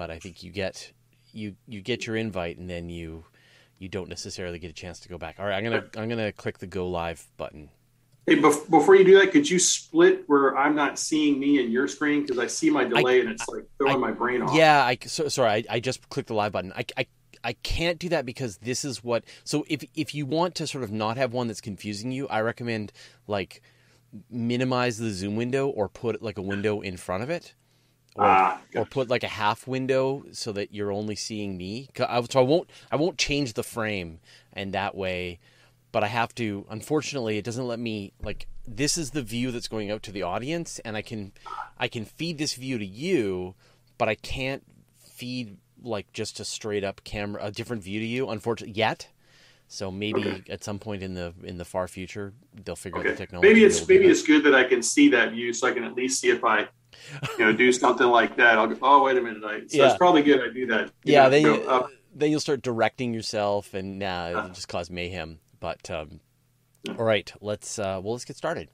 but I think you get you you get your invite and then you you don't necessarily get a chance to go back. All right, I'm gonna I'm gonna click the go live button. Hey, bef- before you do that, could you split where I'm not seeing me in your screen because I see my delay I, and it's like throwing I, my brain off. Yeah, I so, sorry, I, I just clicked the live button. I, I I can't do that because this is what. So if if you want to sort of not have one that's confusing you, I recommend like minimize the zoom window or put like a window in front of it. Or, ah, or put like a half window so that you're only seeing me. So I won't I won't change the frame, and that way, but I have to. Unfortunately, it doesn't let me like this is the view that's going out to the audience, and I can I can feed this view to you, but I can't feed like just a straight up camera a different view to you. Unfortunately, yet. So maybe okay. at some point in the in the far future they'll figure okay. out the technology. Maybe it's maybe it's good that I can see that view, so I can at least see if I, you know, do something like that. I'll go. Oh, wait a minute. I, so yeah. it's probably good I do that. You yeah. Know, then you, then you'll start directing yourself, and nah, it'll uh, just cause mayhem. But um, yeah. all right, let's uh, well let's get started.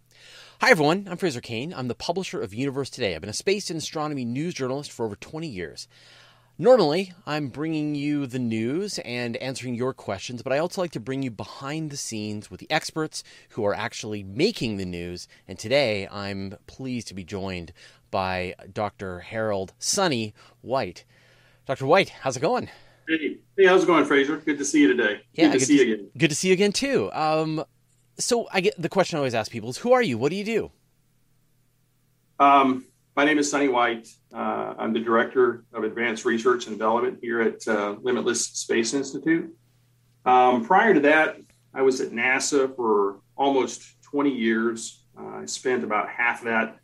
Hi everyone, I'm Fraser Cain. I'm the publisher of Universe Today. I've been a space and astronomy news journalist for over 20 years. Normally, I'm bringing you the news and answering your questions, but I also like to bring you behind the scenes with the experts who are actually making the news. And today, I'm pleased to be joined by Dr. Harold Sonny White. Dr. White, how's it going? Hey, hey, how's it going, Fraser? Good to see you today. Yeah, good to see you again. Good to see you again too. Um, so I get the question I always ask people is, who are you? What do you do? Um, my name is Sonny White. Uh, I'm the Director of Advanced Research and Development here at uh, Limitless Space Institute. Um, prior to that, I was at NASA for almost 20 years. Uh, I spent about half of that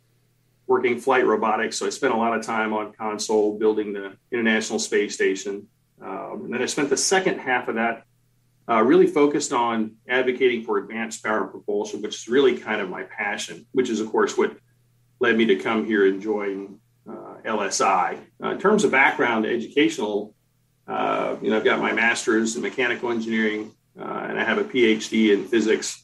working flight robotics. So I spent a lot of time on console building the International Space Station. Um, and then I spent the second half of that uh, really focused on advocating for advanced power propulsion, which is really kind of my passion, which is, of course, what led me to come here and join uh, LSI. Uh, in terms of background, educational, uh, you know, I've got my master's in mechanical engineering uh, and I have a PhD in physics.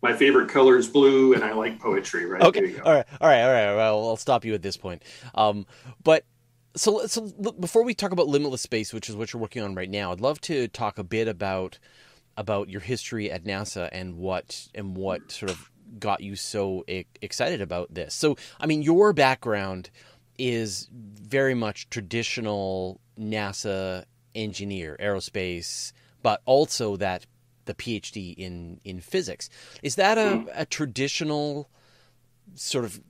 My favorite color is blue, and I like poetry. Right? Okay. All right. All right. All right. Well, I'll stop you at this point. Um, but so, so before we talk about limitless space, which is what you're working on right now, I'd love to talk a bit about about your history at NASA and what and what sort of got you so excited about this? So, I mean, your background is very much traditional NASA engineer, aerospace, but also that the PhD in in physics. Is that a, a traditional sort of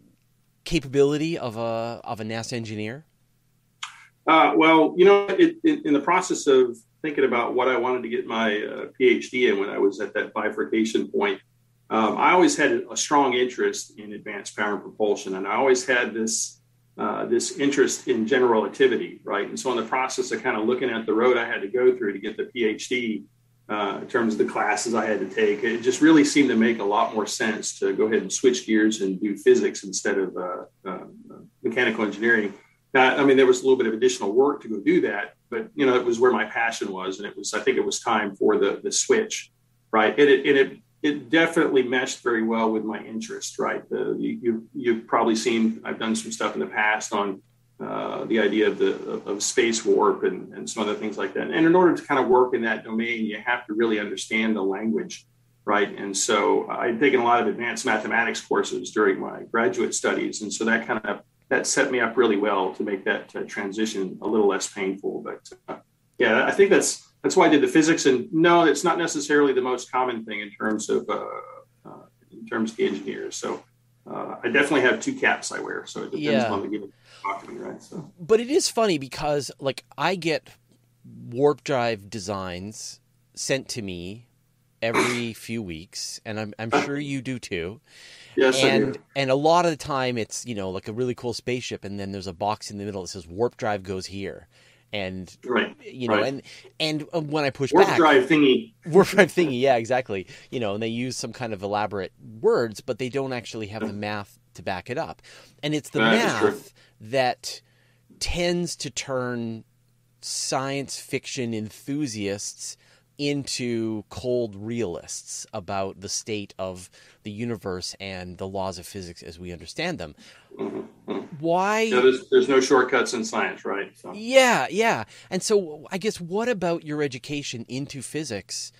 capability of a of a NASA engineer? Uh, well, you know, it, it, in the process of thinking about what I wanted to get my uh, PhD in when I was at that bifurcation point, um, I always had a strong interest in advanced power and propulsion, and I always had this uh, this interest in general relativity, right? And so, in the process of kind of looking at the road I had to go through to get the PhD, uh, in terms of the classes I had to take, it just really seemed to make a lot more sense to go ahead and switch gears and do physics instead of uh, uh mechanical engineering. I mean, there was a little bit of additional work to go do that, but you know, it was where my passion was, and it was. I think it was time for the the switch, right? And it, and it it definitely meshed very well with my interest, right? The, you, you, have probably seen, I've done some stuff in the past on uh, the idea of the of, of space warp and, and some other things like that. And in order to kind of work in that domain, you have to really understand the language, right? And so I'd taken a lot of advanced mathematics courses during my graduate studies. And so that kind of, that set me up really well to make that uh, transition a little less painful. But uh, yeah, I think that's, that's why I did the physics. And no, it's not necessarily the most common thing in terms of uh, uh, in terms of the engineers. So uh, I definitely have two caps I wear. So it depends yeah. on the given talk to me, right? So, but it is funny because like I get warp drive designs sent to me every few weeks, and I'm I'm sure you do too. Yes, and and a lot of the time it's you know like a really cool spaceship, and then there's a box in the middle that says warp drive goes here, and right, you know, right. and and uh, when I push warp back, drive thingy, warp drive thingy, yeah, exactly. You know, and they use some kind of elaborate words, but they don't actually have the math to back it up, and it's the that math that tends to turn science fiction enthusiasts into cold realists about the state of the universe and the laws of physics as we understand them. Mm-hmm. Why? Yeah, there's, there's no shortcuts in science, right? So. Yeah, yeah. And so, I guess, what about your education into physics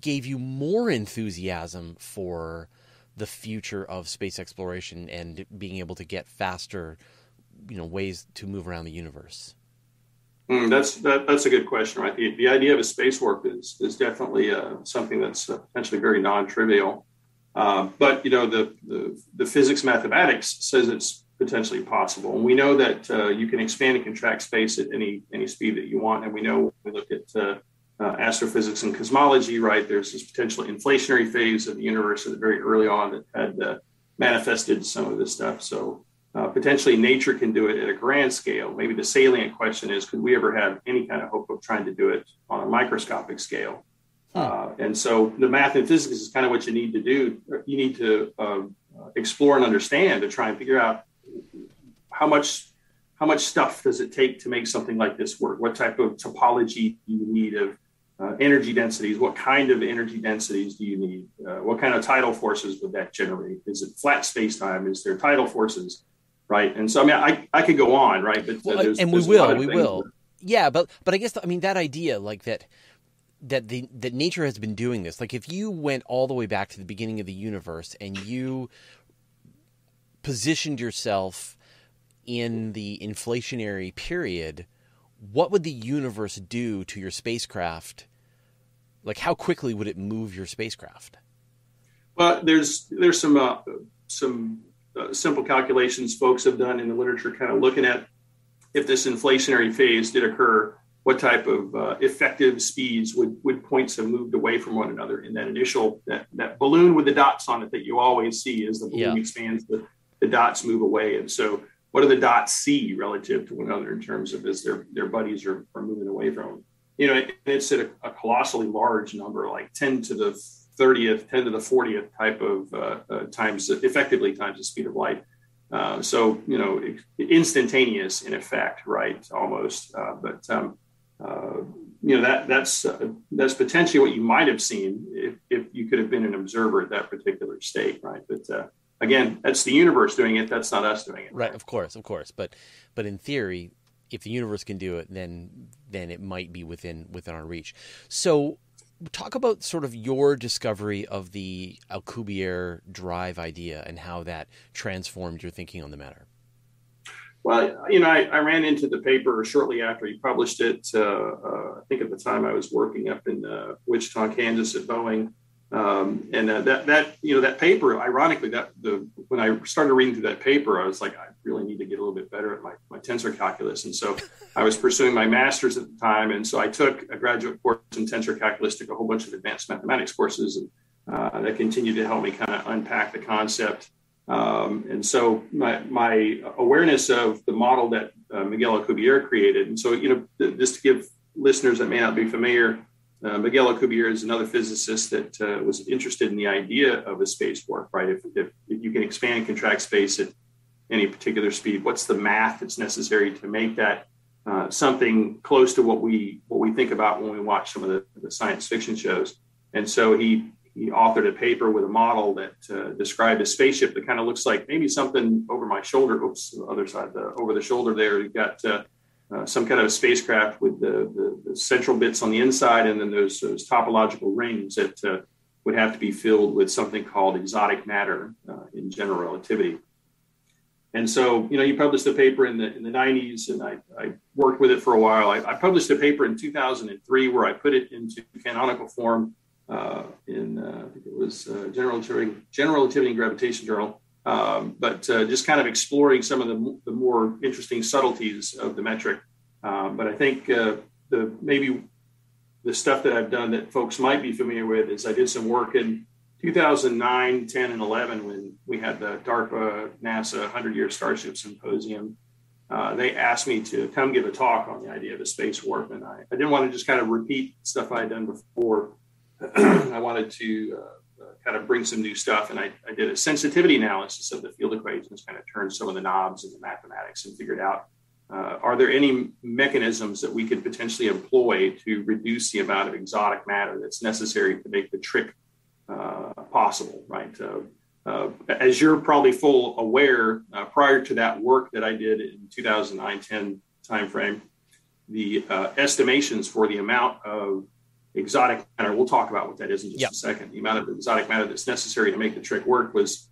gave you more enthusiasm for the future of space exploration and being able to get faster, you know, ways to move around the universe? Mm, that's that, that's a good question, right? The, the idea of a space warp is is definitely uh, something that's uh, potentially very non-trivial. Uh, but you know, the, the, the physics mathematics says it's potentially possible, and we know that uh, you can expand and contract space at any any speed that you want. And we know we look at uh, uh, astrophysics and cosmology, right? There's this potential inflationary phase of the universe at very early on that had manifested some of this stuff. So uh, potentially nature can do it at a grand scale. Maybe the salient question is could we ever have any kind of hope of trying to do it on a microscopic scale? Uh, and so the math and physics is kind of what you need to do. You need to um, explore and understand to try and figure out how much how much stuff does it take to make something like this work? What type of topology do you need of uh, energy densities? What kind of energy densities do you need? Uh, what kind of tidal forces would that generate? Is it flat space time? Is there tidal forces? right? And so I mean, I I could go on, right? But well, there's, and there's we will, we will. Yeah, but but I guess I mean that idea, like that that the that nature has been doing this. Like if you went all the way back to the beginning of the universe and you positioned yourself in the inflationary period, what would the universe do to your spacecraft? Like how quickly would it move your spacecraft? Well, there's there's some uh, some uh, simple calculations folks have done in the literature, kind of looking at if this inflationary phase did occur, what type of uh, effective speeds would, would points have moved away from one another in that initial that, that balloon with the dots on it that you always see as the balloon yeah. expands, the, the dots move away. And so what do the dots see relative to one another in terms of as their, their buddies are, are moving away from them? You know, it's at a, a colossally large number, like 10 to the 30th, 10 to the 40th type of uh, uh, times, effectively times the speed of light. Uh, so, you know, instantaneous in effect, right? Almost. Uh, but, um, uh, you know, that that's uh, that's potentially what you might have seen if, if you could have been an observer at that particular state, right? But again, that's the universe doing it. That's not us doing it. Right. Of course. Of course. But, but in theory, if the universe can do it, then then it might be within within our reach. So talk about sort of your discovery of the Alcubierre drive idea and how that transformed your thinking on the matter. Well, you know, I, I ran into the paper shortly after he published it. Uh, uh, I think at the time I was working up in uh, Wichita, Kansas at Boeing. Um, and uh, that that you know that paper, ironically, that the when I started reading through that paper, I was like, I really need to get a little bit better at my, my tensor calculus. And so I was pursuing my master's at the time, and so I took a graduate course in tensor calculus, took a whole bunch of advanced mathematics courses, and uh, that continued to help me kind of unpack the concept. Um, and so my my awareness of the model that uh, Miguel Alcubierre created, and so you know, just to give listeners that may not be familiar uh, Miguel Alcubierre is another physicist that uh, was interested in the idea of a space warp, right? If, if, if, you can expand and contract space at any particular speed, what's the math that's necessary to make that uh, something close to what we what we think about when we watch some of the, the science fiction shows? And so he he authored a paper with a model that uh, described a spaceship that kind of looks like maybe something over my shoulder. Oops, the other side, the, over the shoulder there. You got uh, uh, some kind of a spacecraft with the, the, the, central bits on the inside, and then those, those topological rings that uh, would have to be filled with something called exotic matter uh, in general relativity. And so, you know, you published a paper in the in the 90s, and I, I worked with it for a while. I, I, published a paper in 2003 where I put it into canonical form uh, in uh, I think it was General Relativity, General Relativity and Gravitation Journal. Um, but uh, just kind of exploring some of the, the, more interesting subtleties of the metric. Um, but I think uh, the maybe the stuff that I've done that folks might be familiar with is I did some work in 2009, 10, and 11 when we had the DARPA NASA 100 Year Starship Symposium. Uh, they asked me to come give a talk on the idea of a space warp, and I, I didn't want to just kind of repeat stuff I had done before. I wanted to uh, kind of bring some new stuff. And I, I did a sensitivity analysis of the field equations, kind of turned some of the knobs in the mathematics and figured out uh, are there any mechanisms that we could potentially employ to reduce the amount of exotic matter that's necessary to make the trick uh, possible, right? Uh, uh, as you're probably full aware, uh, prior to that work that I did in 2009-10 timeframe, the uh, estimations for the amount of exotic matter, we'll talk about what that is in just yep. a second, the amount of exotic matter that's necessary to make the trick work was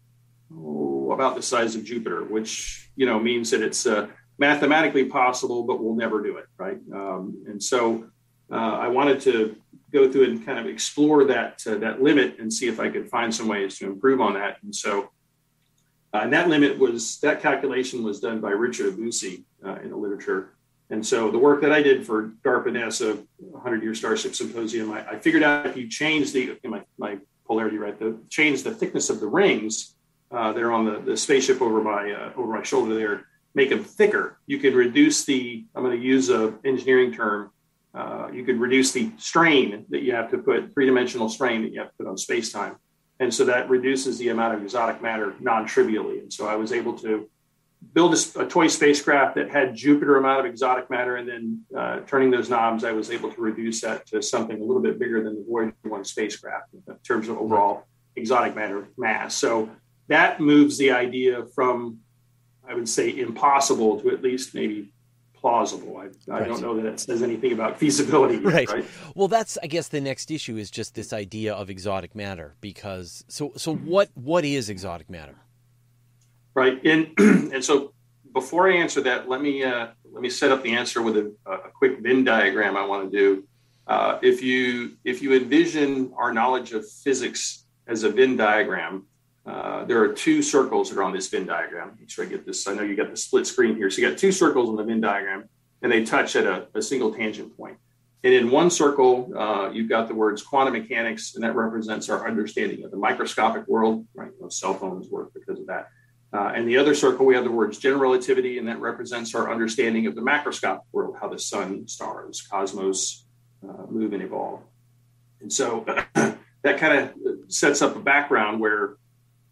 oh, about the size of Jupiter, which, you know, means that it's uh, mathematically possible, but we'll never do it, right? Um, and so uh, I wanted to go through and kind of explore that uh, that limit and see if I could find some ways to improve on that. And so, uh, and that limit was that calculation was done by Richard Obousy uh, in the literature. And so the work that I did for DARPA NASA 100 Year Starship Symposium, I, I, figured out if you change the my, my polarity right, the change the thickness of the rings uh, that are on the, the spaceship over my uh, over my shoulder there, make them thicker. You could reduce the. I'm going to use a engineering term uh, you could reduce the strain that you have to put, three dimensional strain that you have to put on space time. And so that reduces the amount of exotic matter non trivially. And so I was able to build a, a, toy spacecraft that had Jupiter amount of exotic matter. And then uh, turning those knobs, I was able to reduce that to something a little bit bigger than the Voyager 1 spacecraft in terms of overall exotic matter mass. So that moves the idea from, I would say, impossible to at least maybe plausible. I, I right. don't know that it says anything about feasibility. Yet, right. right. Well, that's I guess the next issue is just this idea of exotic matter because so so what what is exotic matter? Right. And and so before I answer that, let me uh, let me set up the answer with a, a quick Venn diagram I want to do. Uh, if you if you envision our knowledge of physics as a Venn diagram, uh, there are two circles that are on this Venn diagram. Make sure I get this. I know you got the split screen here. So you got two circles on the Venn diagram, and they touch at a, a single tangent point. And in one circle, uh, you've got the words quantum mechanics, and that represents our understanding of the microscopic world. Right, you know, cell phones work because of that. Uh, and the other circle, we have the words general relativity, and that represents our understanding of the macroscopic world, how the sun, stars, cosmos uh, move and evolve. And so that kind of sets up a background where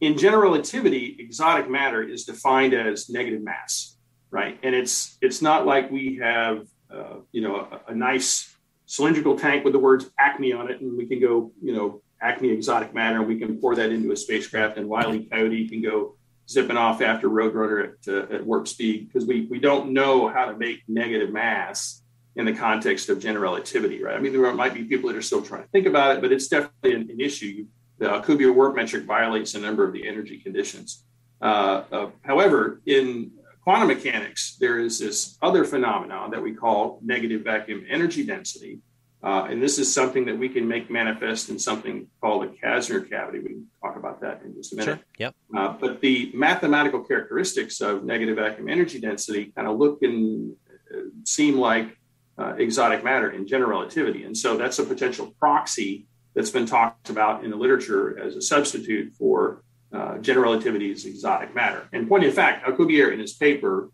in general relativity, exotic matter is defined as negative mass, right? And it's it's not like we have uh, you know a, a, nice cylindrical tank with the words Acme on it, and we can go you know Acme exotic matter, and we can pour that into a spacecraft, and Wiley Coyote can go zipping off after Roadrunner at, uh, at warp speed because we we don't know how to make negative mass in the context of general relativity, right? I mean, there might be people that are still trying to think about it, but it's definitely an, an issue the Alcubierre warp metric violates a number of the energy conditions. Uh, uh, however, in quantum mechanics, there is this other phenomenon that we call negative vacuum energy density. Uh, and this is something that we can make manifest in something called a Casimir cavity. We can talk about that in just a minute. Sure. Yep. Uh, but the mathematical characteristics of negative vacuum energy density kind of look and uh, seem like uh, exotic matter in general relativity. And so that's a potential proxy that's been talked about in the literature as a substitute for uh, general relativity's exotic matter. And point of fact, Alcubierre in his paper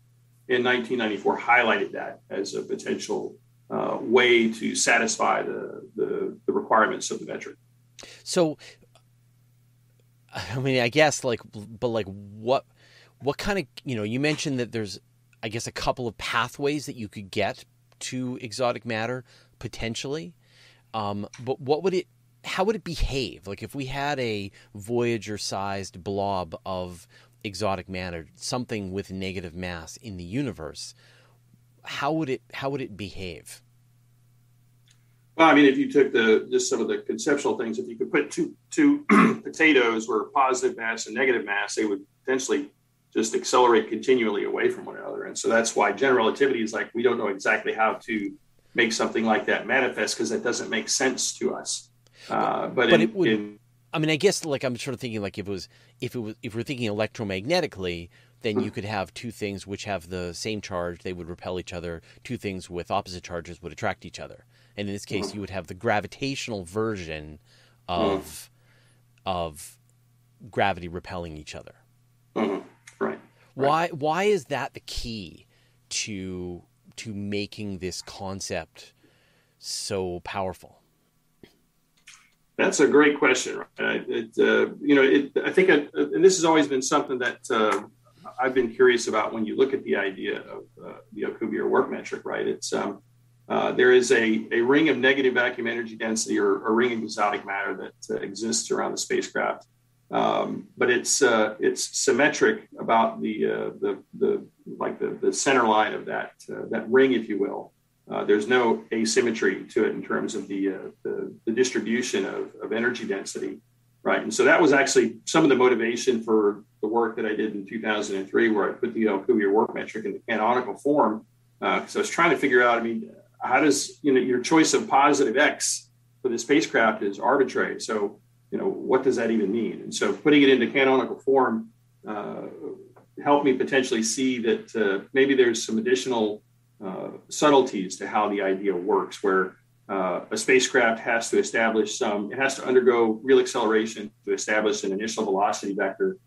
in 1994 highlighted that as a potential uh, way to satisfy the, the, the requirements of the metric. So, I mean, I guess like, but like, what, what kind of, you know, you mentioned that there's, I guess, a couple of pathways that you could get to exotic matter potentially. Um, but what would it how would it behave? Like if we had a Voyager sized blob of exotic matter, something with negative mass in the universe, how would it how would it behave? Well, I mean, if you took the just some of the conceptual things, if you could put two two potatoes where positive mass and negative mass, they would potentially just accelerate continually away from one another. And so that's why general relativity is like we don't know exactly how to make something like that manifest because that doesn't make sense to us. Uh, but, but in, it would. In, I mean, I guess like I'm sort of thinking like if it was if it was if we're thinking electromagnetically, then hmm. you could have two things which have the same charge, they would repel each other. Two things with opposite charges would attract each other. And in this case, hmm. you would have the gravitational version of hmm. of gravity repelling each other. Mm-hmm. Right. Why why is that the key to to making this concept so powerful? That's a great question. Right? It, uh, you know, it, I think, it, and this has always been something that uh, I've been curious about when you look at the idea of uh, the Alcubierre warp metric, right? It's um, uh, there is a, a ring of negative vacuum energy density or a ring of exotic matter that uh, exists around the spacecraft. Um, but it's uh, it's symmetric about the uh, the the like the, the center line of that uh, that ring, if you will. Uh, there's no asymmetry to it in terms of the the, the, distribution of, of energy density, right? And so that was actually some of the motivation for the work that I did in 2003, where I put the Alcubierre warp metric in the canonical form, because I was trying to figure out. I mean, how does you know your choice of positive x for the spacecraft is arbitrary so you know what does that even mean and so putting it into canonical form uh, helped me potentially see that uh, maybe there's some additional uh, subtleties to how the idea works where uh, a spacecraft has to establish some it has to undergo real acceleration to establish an initial velocity vector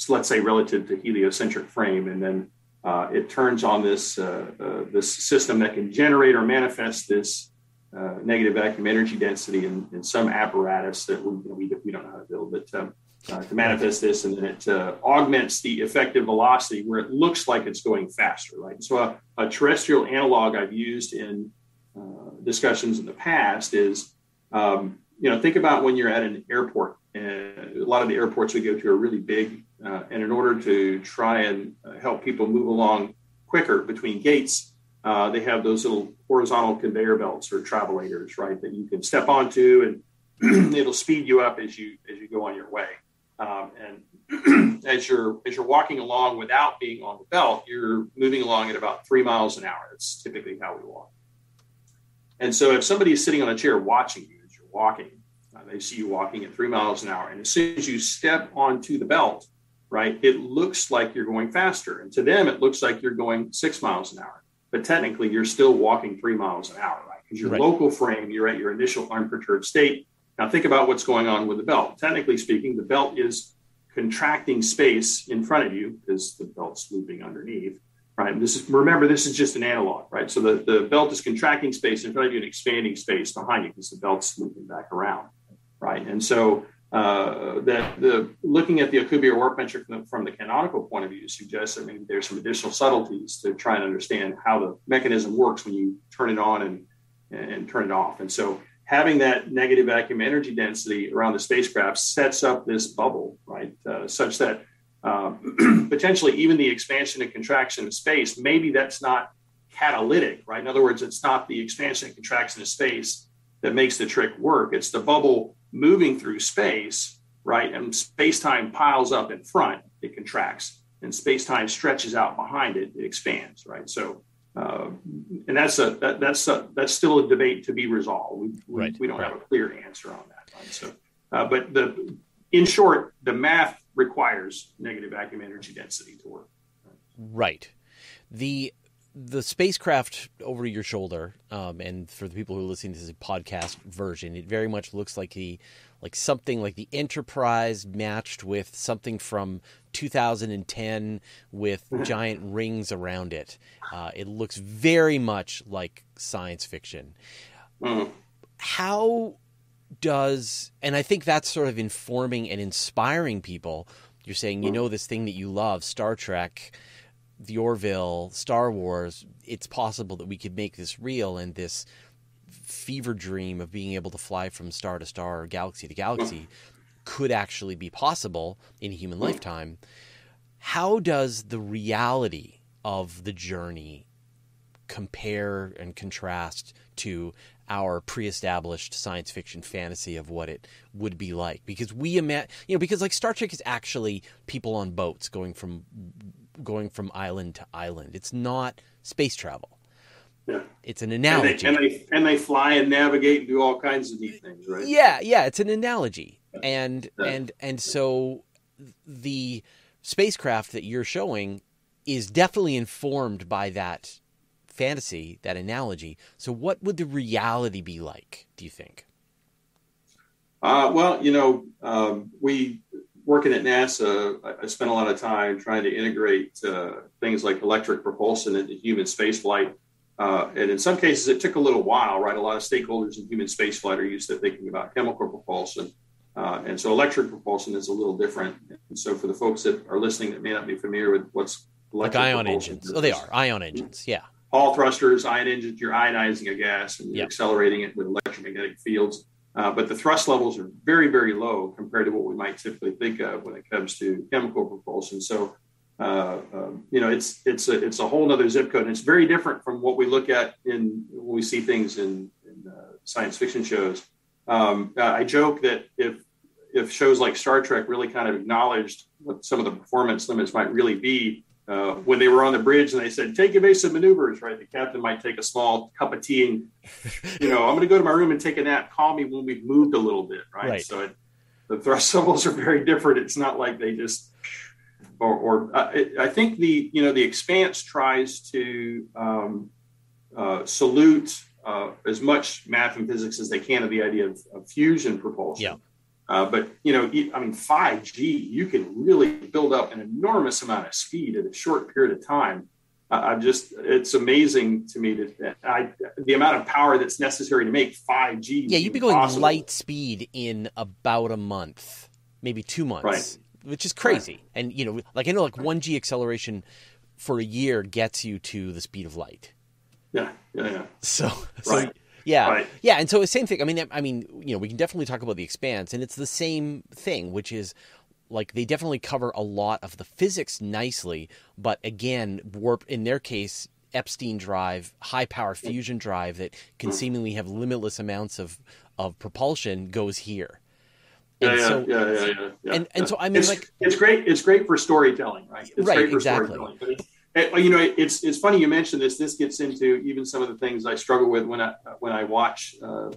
so let's say relative to heliocentric frame and then uh, it turns on this uh, uh, this system that can generate or manifest this uh, negative vacuum energy density in, in some apparatus that we, we, we, don't know how to build, but um, to manifest this, and then it augments the effective velocity where it looks like it's going faster, right? So a, a terrestrial analog I've used in discussions in the past is, um, you know, think about when you're at an airport. And a lot of the airports we go to are really big uh, and in order to try and uh, help people move along quicker between gates, uh, they have those little horizontal conveyor belts or travelators, right, that you can step onto and it'll speed you up as you as you go on your way. Um, and as you're as you're walking along without being on the belt, you're moving along at about three miles an hour. That's typically how we walk. And so, if somebody is sitting on a chair watching you as you're walking, uh, they see you walking at three miles an hour, and as soon as you step onto the belt, right, it looks like you're going faster. And to them, it looks like you're going six miles an hour. But technically, you're still walking three miles an hour, right? Because your right. local frame, you're at your initial unperturbed state. Now, think about what's going on with the belt. Technically speaking, the belt is contracting space in front of you because the belt's looping underneath, right? And this is remember, this is just an analog, right? So the, the belt is contracting space in front of you and expanding space behind you because the belt's looping back around, right? And so uh, that the looking at the Alcubierre warp metric from the, from the, canonical point of view suggests that maybe there's some additional subtleties to try and understand how the mechanism works when you turn it on and, and turn it off. And so having that negative vacuum energy density around the spacecraft sets up this bubble, right, uh, such that uh, potentially even the expansion and contraction of space, maybe that's not catalytic, right? In other words, it's not the expansion and contraction of space that makes the trick work. It's the bubble moving through space, right? And space time piles up in front, it contracts, and space time stretches out behind it, it expands, right? So, uh, and that's a that, that's a, that's still a debate to be resolved. We, we, right. we don't right. have a clear answer on that. Right? So, uh, but the in short, the math requires negative vacuum energy density to work. Right. The the spacecraft over your shoulder, um, and for the people who are listening to this podcast version, it very much looks like the like something like the Enterprise matched with something from 2010 with giant rings around it. Uh, it looks very much like science fiction. Mm. How does and I think that's sort of informing and inspiring people. You're saying you mm. know this thing that you love, Star Trek the Orville, Star Wars, it's possible that we could make this real and this fever dream of being able to fly from star to star or galaxy to galaxy could actually be possible in a human lifetime. How does the reality of the journey compare and contrast to our pre-established science fiction fantasy of what it would be like because we imagine you know because like Star Trek is actually people on boats going from going from island to island. It's not space travel. Yeah. It's an analogy. And they, and they, and they fly and navigate and do all kinds of neat things, right? Yeah, yeah, it's an analogy. And yeah. and and so the spacecraft that you're showing is definitely informed by that fantasy, that analogy. So what would the reality be like, do you think? Uh, well, you know, um, we working at NASA, I, spent a lot of time trying to integrate uh, things like electric propulsion into human spaceflight. Uh, and in some cases, it took a little while, right? A lot of stakeholders in human spaceflight are used to thinking about chemical propulsion. Uh, and so electric propulsion is a little different. And so for the folks that are listening that may not be familiar with what's like ion engines. Oh, they are ion engines. Yeah. Hall thrusters, ion engines, you're ionizing a gas and you're yep. accelerating it with electromagnetic fields. Uh, but the thrust levels are very, very low compared to what we might typically think of when it comes to chemical propulsion. So, uh, um, you know, it's it's a it's a whole other zip code, and it's very different from what we look at in when we see things in, in uh, science fiction shows. Um, I joke that if if shows like Star Trek really kind of acknowledged what some of the performance limits might really be, uh, when they were on the bridge and they said, take evasive maneuvers, right? The captain might take a small cup of tea and, you know, I'm going to go to my room and take a nap. Call me when we've moved a little bit, right? right. So it, the thrust levels are very different. It's not like they just, or, or uh, it, I think the, you know, the expanse tries to um, uh, salute uh, as much math and physics as they can of the idea of, of fusion propulsion. Yeah. Uh, but you know, I mean, 5G, you can really build up an enormous amount of speed in a short period of time. Uh, I'm just, it's amazing to me that I, the amount of power that's necessary to make 5G. Yeah, you'd be going possible. light speed in about a month, maybe two months, right. which is crazy. Right. And you know, like I know, like 1G acceleration for a year gets you to the speed of light. Yeah, yeah, yeah. So, so right. Yeah, right. yeah, and so the same thing. I mean, I mean, you know, we can definitely talk about the expanse, and it's the same thing, which is like they definitely cover a lot of the physics nicely, but again, warp in their case, Epstein drive, high power fusion drive that can seemingly have limitless amounts of of propulsion goes here. And yeah, so, yeah, yeah, yeah, yeah, And and so I mean, it's, like, it's great. It's great for storytelling, right? It's right, exactly. You know, it's it's funny you mentioned this. This gets into even some of the things I struggle with when I when I watch uh, uh,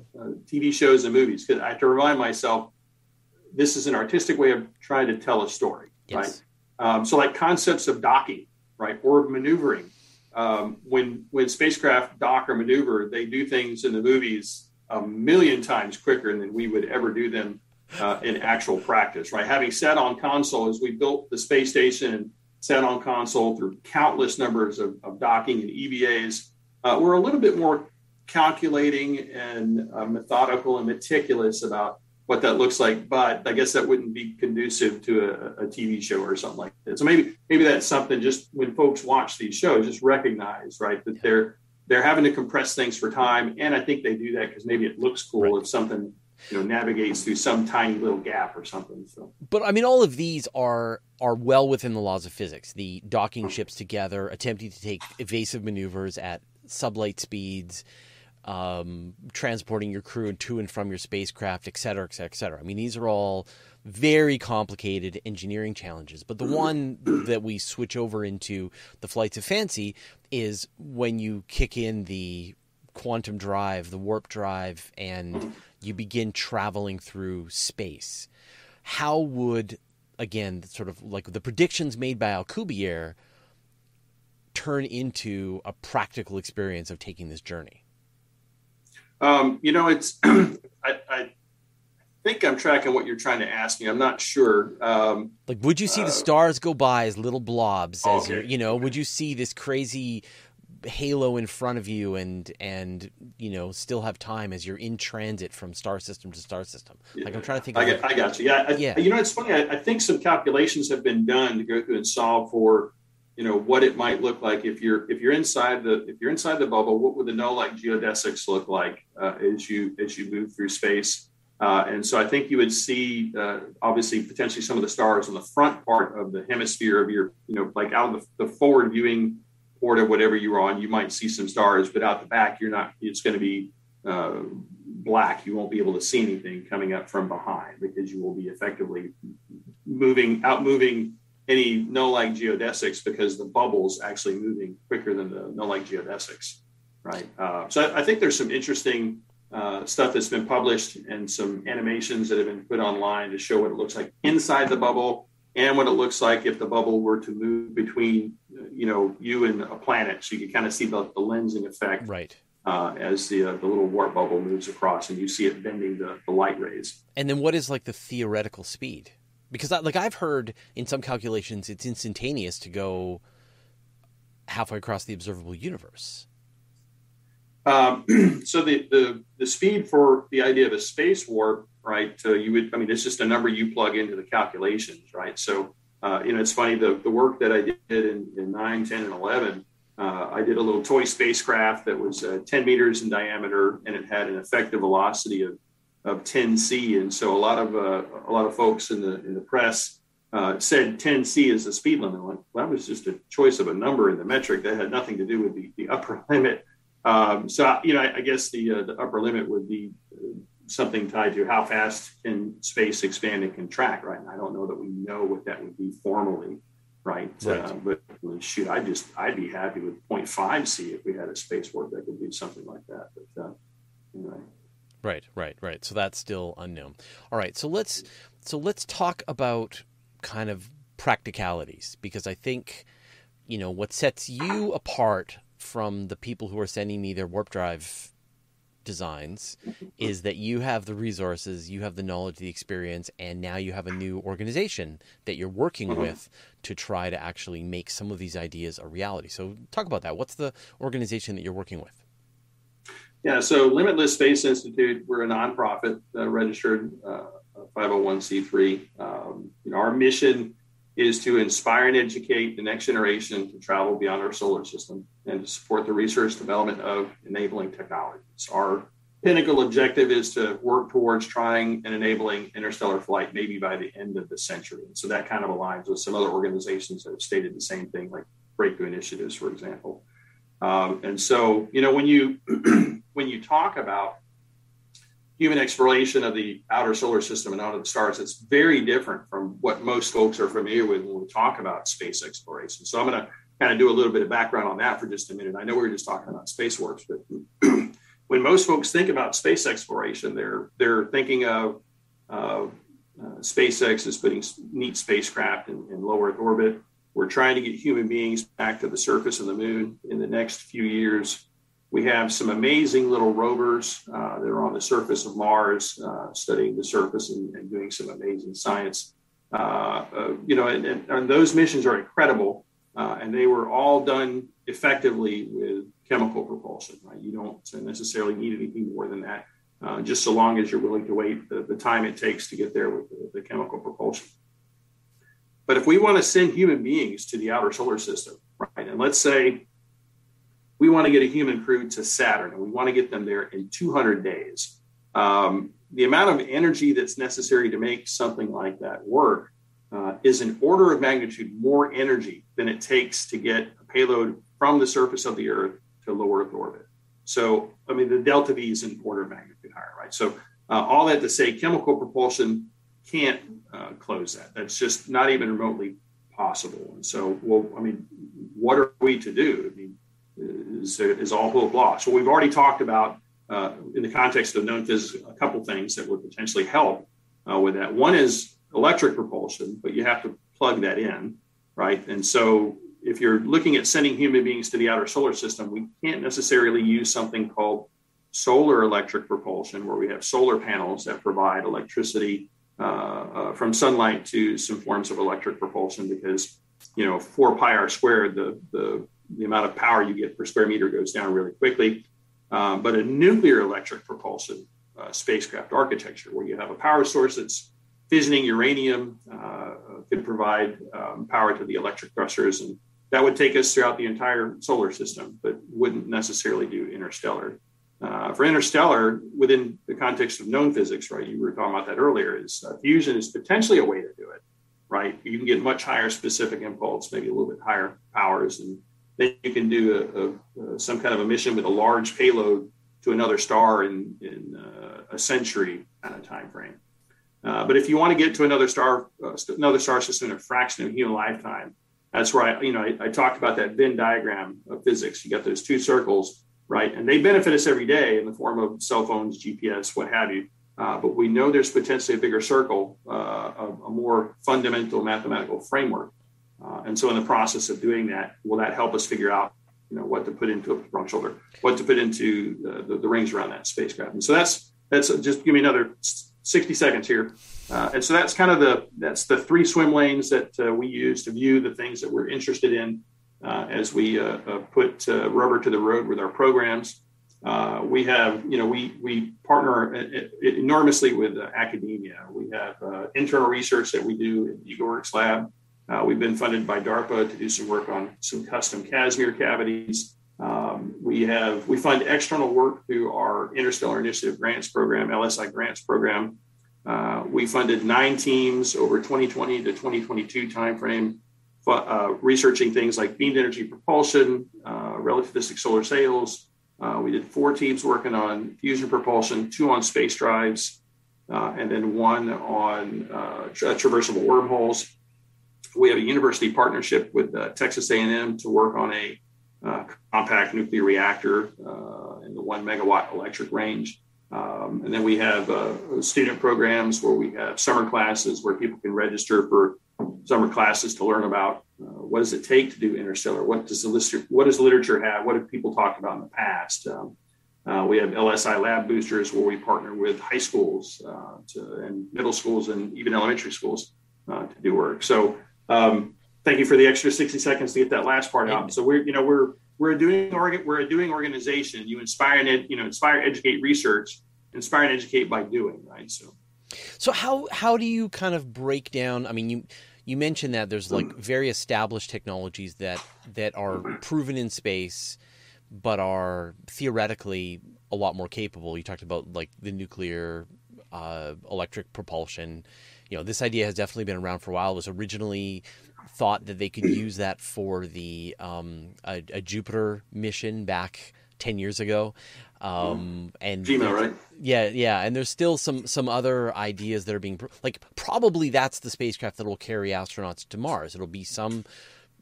TV shows and movies because I have to remind myself this is an artistic way of trying to tell a story, yes. right? Um, so, like concepts of docking, right, or maneuvering. Um, when when spacecraft dock or maneuver, they do things in the movies a million times quicker than we would ever do them uh, in actual practice, right? Having sat on console as we built the space station sat on console through countless numbers of, of docking and EVAs. Uh, we're a little bit more calculating and uh, methodical and meticulous about what that looks like, but I guess that wouldn't be conducive to a, a, TV show or something like that. So maybe maybe that's something just when folks watch these shows, just recognize right that they're they're having to compress things for time, and I think they do that because maybe it looks cool right. if something you know navigates through some tiny little gap or something. So, but I mean, all of these are are well within the laws of physics. The docking ships together, attempting to take evasive maneuvers at sublight speeds, um, transporting your crew to and from your spacecraft, et cetera, et cetera, et cetera. I mean, these are all very complicated engineering challenges. But the one that we switch over into the flights of fancy is when you kick in the quantum drive, the warp drive, and you begin traveling through space. How would again, sort of like the predictions made by Alcubierre turn into a practical experience of taking this journey? Um, you know, it's I, I, think I'm tracking what you're trying to ask me. I'm not sure. Um, like, would you see uh, the stars go by as little blobs? As okay. you know, would you see this crazy halo in front of you and and you know still have time as you're in transit from star system to star system. Like i'm trying to think i, got, I got you yeah, I, yeah. you know it's funny. I, I, think some calculations have been done to go through and solve for you know what it might look like if you're if you're inside the if you're inside the bubble what would the null like geodesics look like uh, as you as you move through space? Uh, and so I think you would see, uh, obviously, potentially some of the stars on the front part of the hemisphere of your, you know, like out of the, the forward viewing port of whatever you're on, you might see some stars, but out the back, you're not. It's going to be uh, black. You won't be able to see anything coming up from behind because you will be effectively moving out, moving any null-like geodesics because the bubble's actually moving quicker than the null-like geodesics, right? Uh, so I, I, think there's some interesting uh, stuff that's been published and some animations that have been put online to show what it looks like inside the bubble and what it looks like if the bubble were to move between you know you and a planet. So you can kind of see the, the lensing effect right. uh, as the uh, the little warp bubble moves across and you see it bending the, the light rays. And then what is like the theoretical speed? Because like i've heard in some calculations it's instantaneous to go halfway across the observable universe. Um, so the, the the speed for the idea of a space warp right? Uh, you would, I mean, it's just a number you plug into the calculations, right? So, uh, you know, it's funny, the, the work that I did in, in 9, 10, and 11, uh, I did a little toy spacecraft that was uh, 10 meters in diameter and it had an effective velocity of, of 10 C. And so a lot of, uh, a lot of folks in the, in the press uh, said 10 C is the speed limit. Well, that was just a choice of a number in the metric that had nothing to do with the, the upper limit. Um, so, you know, I, I guess the, the upper limit would be something tied to how fast can space expand and contract, right? And I don't know that we know what that would be formally, right? right. Uh, but shoot, I just I'd be happy with 0.5 C if we had a space warp that could do something like that. But uh, anyway. Right, right, right. So that's still unknown. All right, so let's so let's talk about kind of practicalities because I think you know what sets you apart from the people who are sending me their warp drive designs is that you have the resources, you have the knowledge, the experience, and now you have a new organization that you're working mm-hmm. with to try to actually make some of these ideas a reality. So, talk about that. What's the organization that you're working with? Yeah, so Limitless Space Institute, we're a nonprofit uh, registered uh, 501c3. Um, you know, our mission is to inspire and educate the next generation to travel beyond our solar system and to support the research development of enabling technologies. Our pinnacle objective is to work towards trying and enabling interstellar flight maybe by the end of the century. And so that kind of aligns with some other organizations that have stated the same thing, like Breakthrough Initiatives, for example. Um, and so, you know, when you when you talk about human exploration of the outer solar system and out of the stars, it's very different from what most folks are familiar with when we talk about space exploration. So I'm going to kind of do a little bit of background on that for just a minute. I know we were just talking about space warps, but when most folks think about space exploration, they're they're thinking of uh, uh, SpaceX is putting neat spacecraft in, in low Earth orbit. We're trying to get human beings back to the surface of the moon in the next few years. We have some amazing little rovers uh, that are on the surface of Mars, uh, studying the surface and, and, doing some amazing science. Uh, uh you know, and, and, and, those missions are incredible, uh, and they were all done effectively with chemical propulsion. Right? You don't necessarily need anything more than that, uh, just so long as you're willing to wait the, the time it takes to get there with the, the chemical propulsion. But if we want to send human beings to the outer solar system, right, and let's say we want to get a human crew to Saturn and we want to get them there in 200 days. Um, the amount of energy that's necessary to make something like that work uh, is an order of magnitude more energy than it takes to get a payload from the surface of the Earth to low Earth orbit. So, I mean, the delta V is an order of magnitude higher, right? So, uh, all that to say, chemical propulsion can't uh, close that. That's just not even remotely possible. And so, well, I mean, what are we to do? Is, is all hope lost. So we've already talked about uh, in the context of known physics a couple things that would potentially help uh, with that. One is electric propulsion, but you have to plug that in, right? And so if you're looking at sending human beings to the outer solar system, we can't necessarily use something called solar electric propulsion, where we have solar panels that provide electricity uh, uh, from sunlight to some forms of electric propulsion, because you know, 4 pi r squared, the, the the amount of power you get per square meter goes down really quickly. Um, but a nuclear electric propulsion uh, spacecraft architecture, where you have a power source that's fissioning uranium, uh, could provide um, power to the electric thrusters, and that would take us throughout the entire solar system, but wouldn't necessarily do interstellar. Uh, for interstellar, within the context of known physics, right? You were talking about that earlier. Is uh, fusion is potentially a way to do it, right? You can get much higher specific impulse, maybe a little bit higher powers, and then you can do a, a, some kind of a mission with a large payload to another star in, in uh, a century kind of time frame. Uh, but if you want to get to another star, uh, another star system in a fraction of human lifetime, that's where I, you know, I, I, talked about that Venn diagram of physics. You got those two circles, right? And they benefit us every day in the form of cell phones, GPS, what have you. Uh, but we know there's potentially a bigger circle, uh, a, a more fundamental mathematical framework uh, and so in the process of doing that, will that help us figure out, you know, what to put into a wrong shoulder, what to put into the, the, the, rings around that spacecraft. And so that's, that's just give me another 60 seconds here. Uh, and so that's kind of the, that's the three swim lanes that uh, we use to view the things that we're interested in uh, as we uh, uh, put rubber to the road with our programs. Uh, we have, you know, we we partner enormously with uh, academia. We have uh, internal research that we do in the EagleWorks lab. Uh, we've been funded by DARPA to do some work on some custom Casimir cavities. Um, we have we fund external work through our Interstellar Initiative Grants Program, LSI Grants Program. Uh, we funded nine teams over 2020 to 2022 timeframe, uh, researching things like beamed energy propulsion, relativistic solar sails, uh, we did four teams working on fusion propulsion, two on space drives, uh, and then one on uh, tra- traversable wormholes. We have a university partnership with uh, Texas A&M to work on a uh, compact nuclear reactor uh, in the one megawatt electric range. Um, and then we have student programs where we have summer classes where people can register for summer classes to learn about uh, what does it take to do interstellar. What does the literature, what does literature have? What have people talked about in the past? Um, uh, we have LSI lab boosters where we partner with high schools uh, to, and middle schools and even elementary schools uh, to do work. So um, thank you for the extra 60 seconds to get that last part out. So we're, you know, we're, we're a doing organ, we're a doing organization. You inspire and ed, you know, inspire, educate, research, inspire and educate by doing, right? So, so how, how do you kind of break down, I mean, you, you mentioned that there's like very established technologies that that are proven in space but are theoretically a lot more capable you talked about like the nuclear uh, electric propulsion you know this idea has definitely been around for a while it was originally thought that they could use that for the um, a, a jupiter mission back 10 years ago um, and JIMO, right? Yeah, yeah. And there's still some some other ideas that are being like probably that's the spacecraft that will carry astronauts to Mars. It'll be some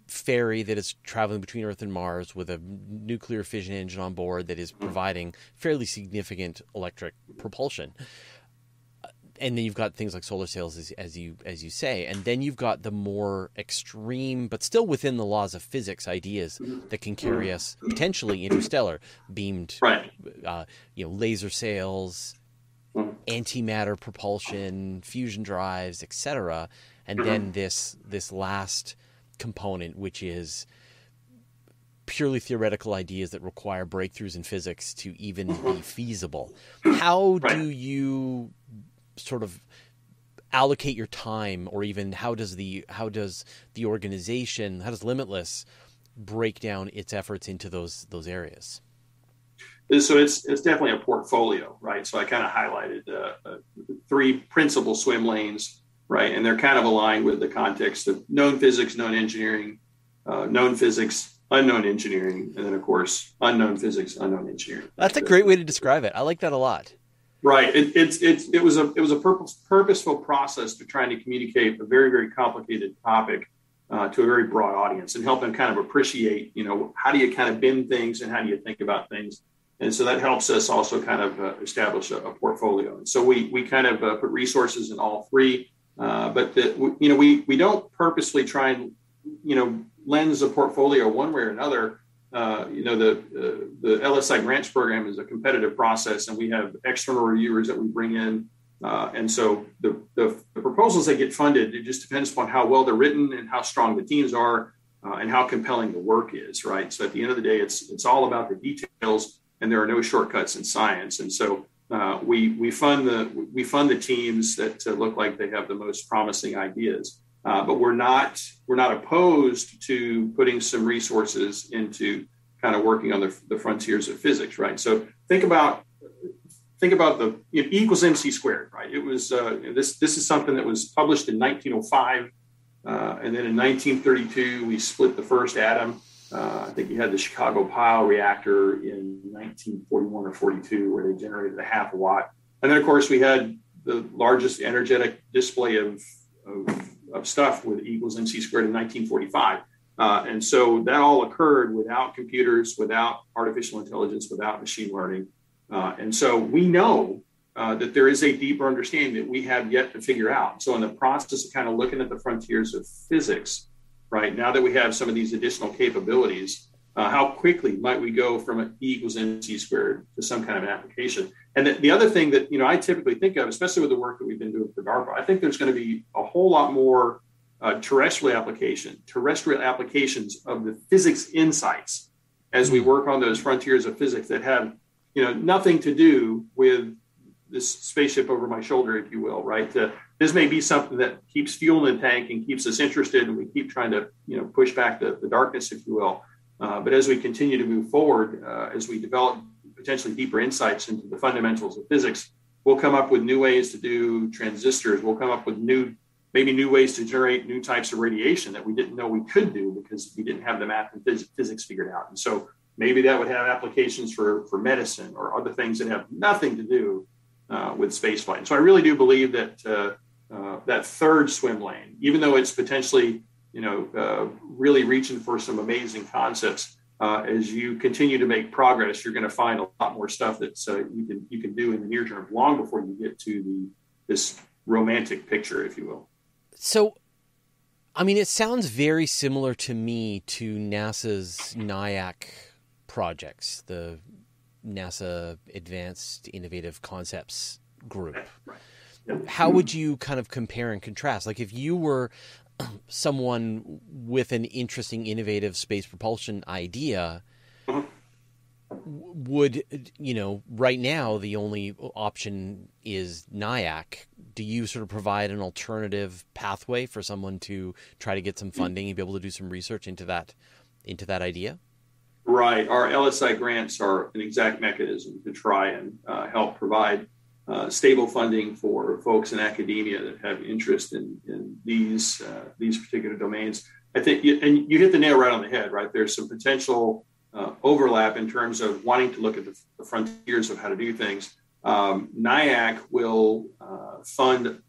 ferry that is traveling between Earth and Mars with a nuclear fission engine on board that is providing fairly significant electric propulsion and then you've got things like solar sails as, as, you as you say and then you've got the more extreme but still within the laws of physics ideas that can carry us potentially interstellar beamed right. uh, you know laser sails mm-hmm. antimatter propulsion fusion drives etc and mm-hmm. then this this last component which is purely theoretical ideas that require breakthroughs in physics to even be feasible how do you sort of allocate your time or even how does the how does the organization how does limitless break down its efforts into those those areas? So it's it's definitely a portfolio right? So i kind of highlighted uh, uh, three principal swim lanes right? And they're kind of aligned with the context of known physics known engineering uh, known physics unknown engineering and then of course unknown physics unknown engineering. That's a great way to describe it. I like that a lot Right. It, it's it's it was a it was a purpose, purposeful process to trying to communicate a very very complicated topic uh, to a very broad audience and help them kind of appreciate you know how do you kind of bend things and how do you think about things? And so that helps us also kind of uh, establish a, a, portfolio. And so we we kind of uh, put resources in all three uh, but the, you know we we don't purposely try and you know lens a portfolio one way or another uh, you know, the, uh, the LSI grants program is a competitive process, and we have external reviewers that we bring in. Uh, and so the, the, the, proposals that get funded, it just depends upon how well they're written and how strong the teams are uh, and how compelling the work is, right? So at the end of the day, it's, it's all about the details, and there are no shortcuts in science. And so uh, we, we, fund the, we fund the teams that look like they have the most promising ideas. Uh, but we're not we're not opposed to putting some resources into kind of working on the, the frontiers of physics, right? So think about think about the E equals mc squared, right? It was uh, this this is something that was published in 1905, uh, and then in 1932 we split the first atom. Uh, I think you had the Chicago Pile reactor in 1941 or 42, where they generated a half watt, and then of course we had the largest energetic display of, of of stuff with equals mc squared in 1945. Uh, and so that all occurred without computers, without artificial intelligence, without machine learning. Uh, and so we know uh, that there is a deeper understanding that we have yet to figure out. So in the process of kind of looking at the frontiers of physics, right now that we have some of these additional capabilities, uh, how quickly might we go from an E equals mc squared to some kind of an application? And the, the, other thing that you know I typically think of, especially with the work that we've been doing for DARPA, I think there's going to be a whole lot more uh, terrestrial application, terrestrial applications of the physics insights as we work on those frontiers of physics that have you know, nothing to do with this spaceship over my shoulder, if you will, right? Uh, this may be something that keeps fuel in the tank and keeps us interested, and we keep trying to, you know, push back the, the darkness, if you will. Uh, but as we continue to move forward, uh, as we develop potentially deeper insights into the fundamentals of physics, we'll come up with new ways to do transistors. We'll come up with new, maybe new ways to generate new types of radiation that we didn't know we could do because we didn't have the math and phys- physics figured out. And so maybe that would have applications for, for medicine or other things that have nothing to do uh, with spaceflight. And so I really do believe that uh, uh, that third swim lane, even though it's potentially you know uh, really reaching for some amazing concepts, uh, as you continue to make progress, you're going to find a lot more stuff that uh, you can you can do in the near term, long before you get to the this romantic picture, if you will. So, I mean, it sounds very similar to me to NASA's NIAC projects, the NASA Advanced Innovative Concepts Group. Right. Yep. How would you kind of compare and contrast? Like, if you were someone with an interesting, innovative space propulsion idea, would you know? Right now, the only option is NIAC. Do you sort of provide an alternative pathway for someone to try to get some funding and be able to do some research into that into that idea? Right. Our LSI grants are an exact mechanism to try and uh, help provide uh, stable funding for folks in academia that have interest in, in these uh, these particular domains. I think, you, and you hit the nail right on the head. Right, there's some potential uh, overlap in terms of wanting to look at the, the frontiers of how to do things. Um, NIAC will uh, fund,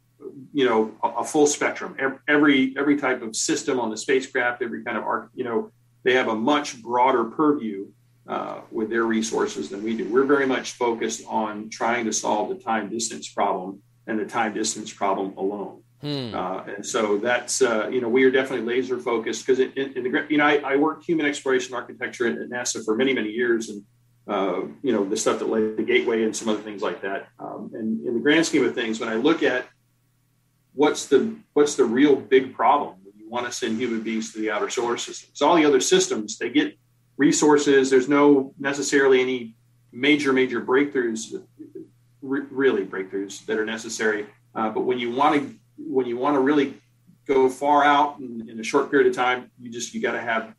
you know, a, a, full spectrum, every every type of system on the spacecraft, every kind of art. You know, they have a much broader purview uh, with their resources than we do. We're very much focused on trying to solve the time distance problem and the time distance problem alone. Hmm. Uh, and so that's, uh, you know, we are definitely laser focused because in, in, the, you know, I, I, worked human exploration architecture at, at NASA for many, many years and, uh, you know, the stuff that led the gateway and some other things like that. Um, and in the grand scheme of things, when I look at what's the, what's the real big problem when you want to send human beings to the outer solar system? So all the other systems, they get resources. There's no necessarily any major, major breakthroughs, really breakthroughs that are necessary. Uh, but when you want to, when you want to really go far out in, in a short period of time, you just you got to have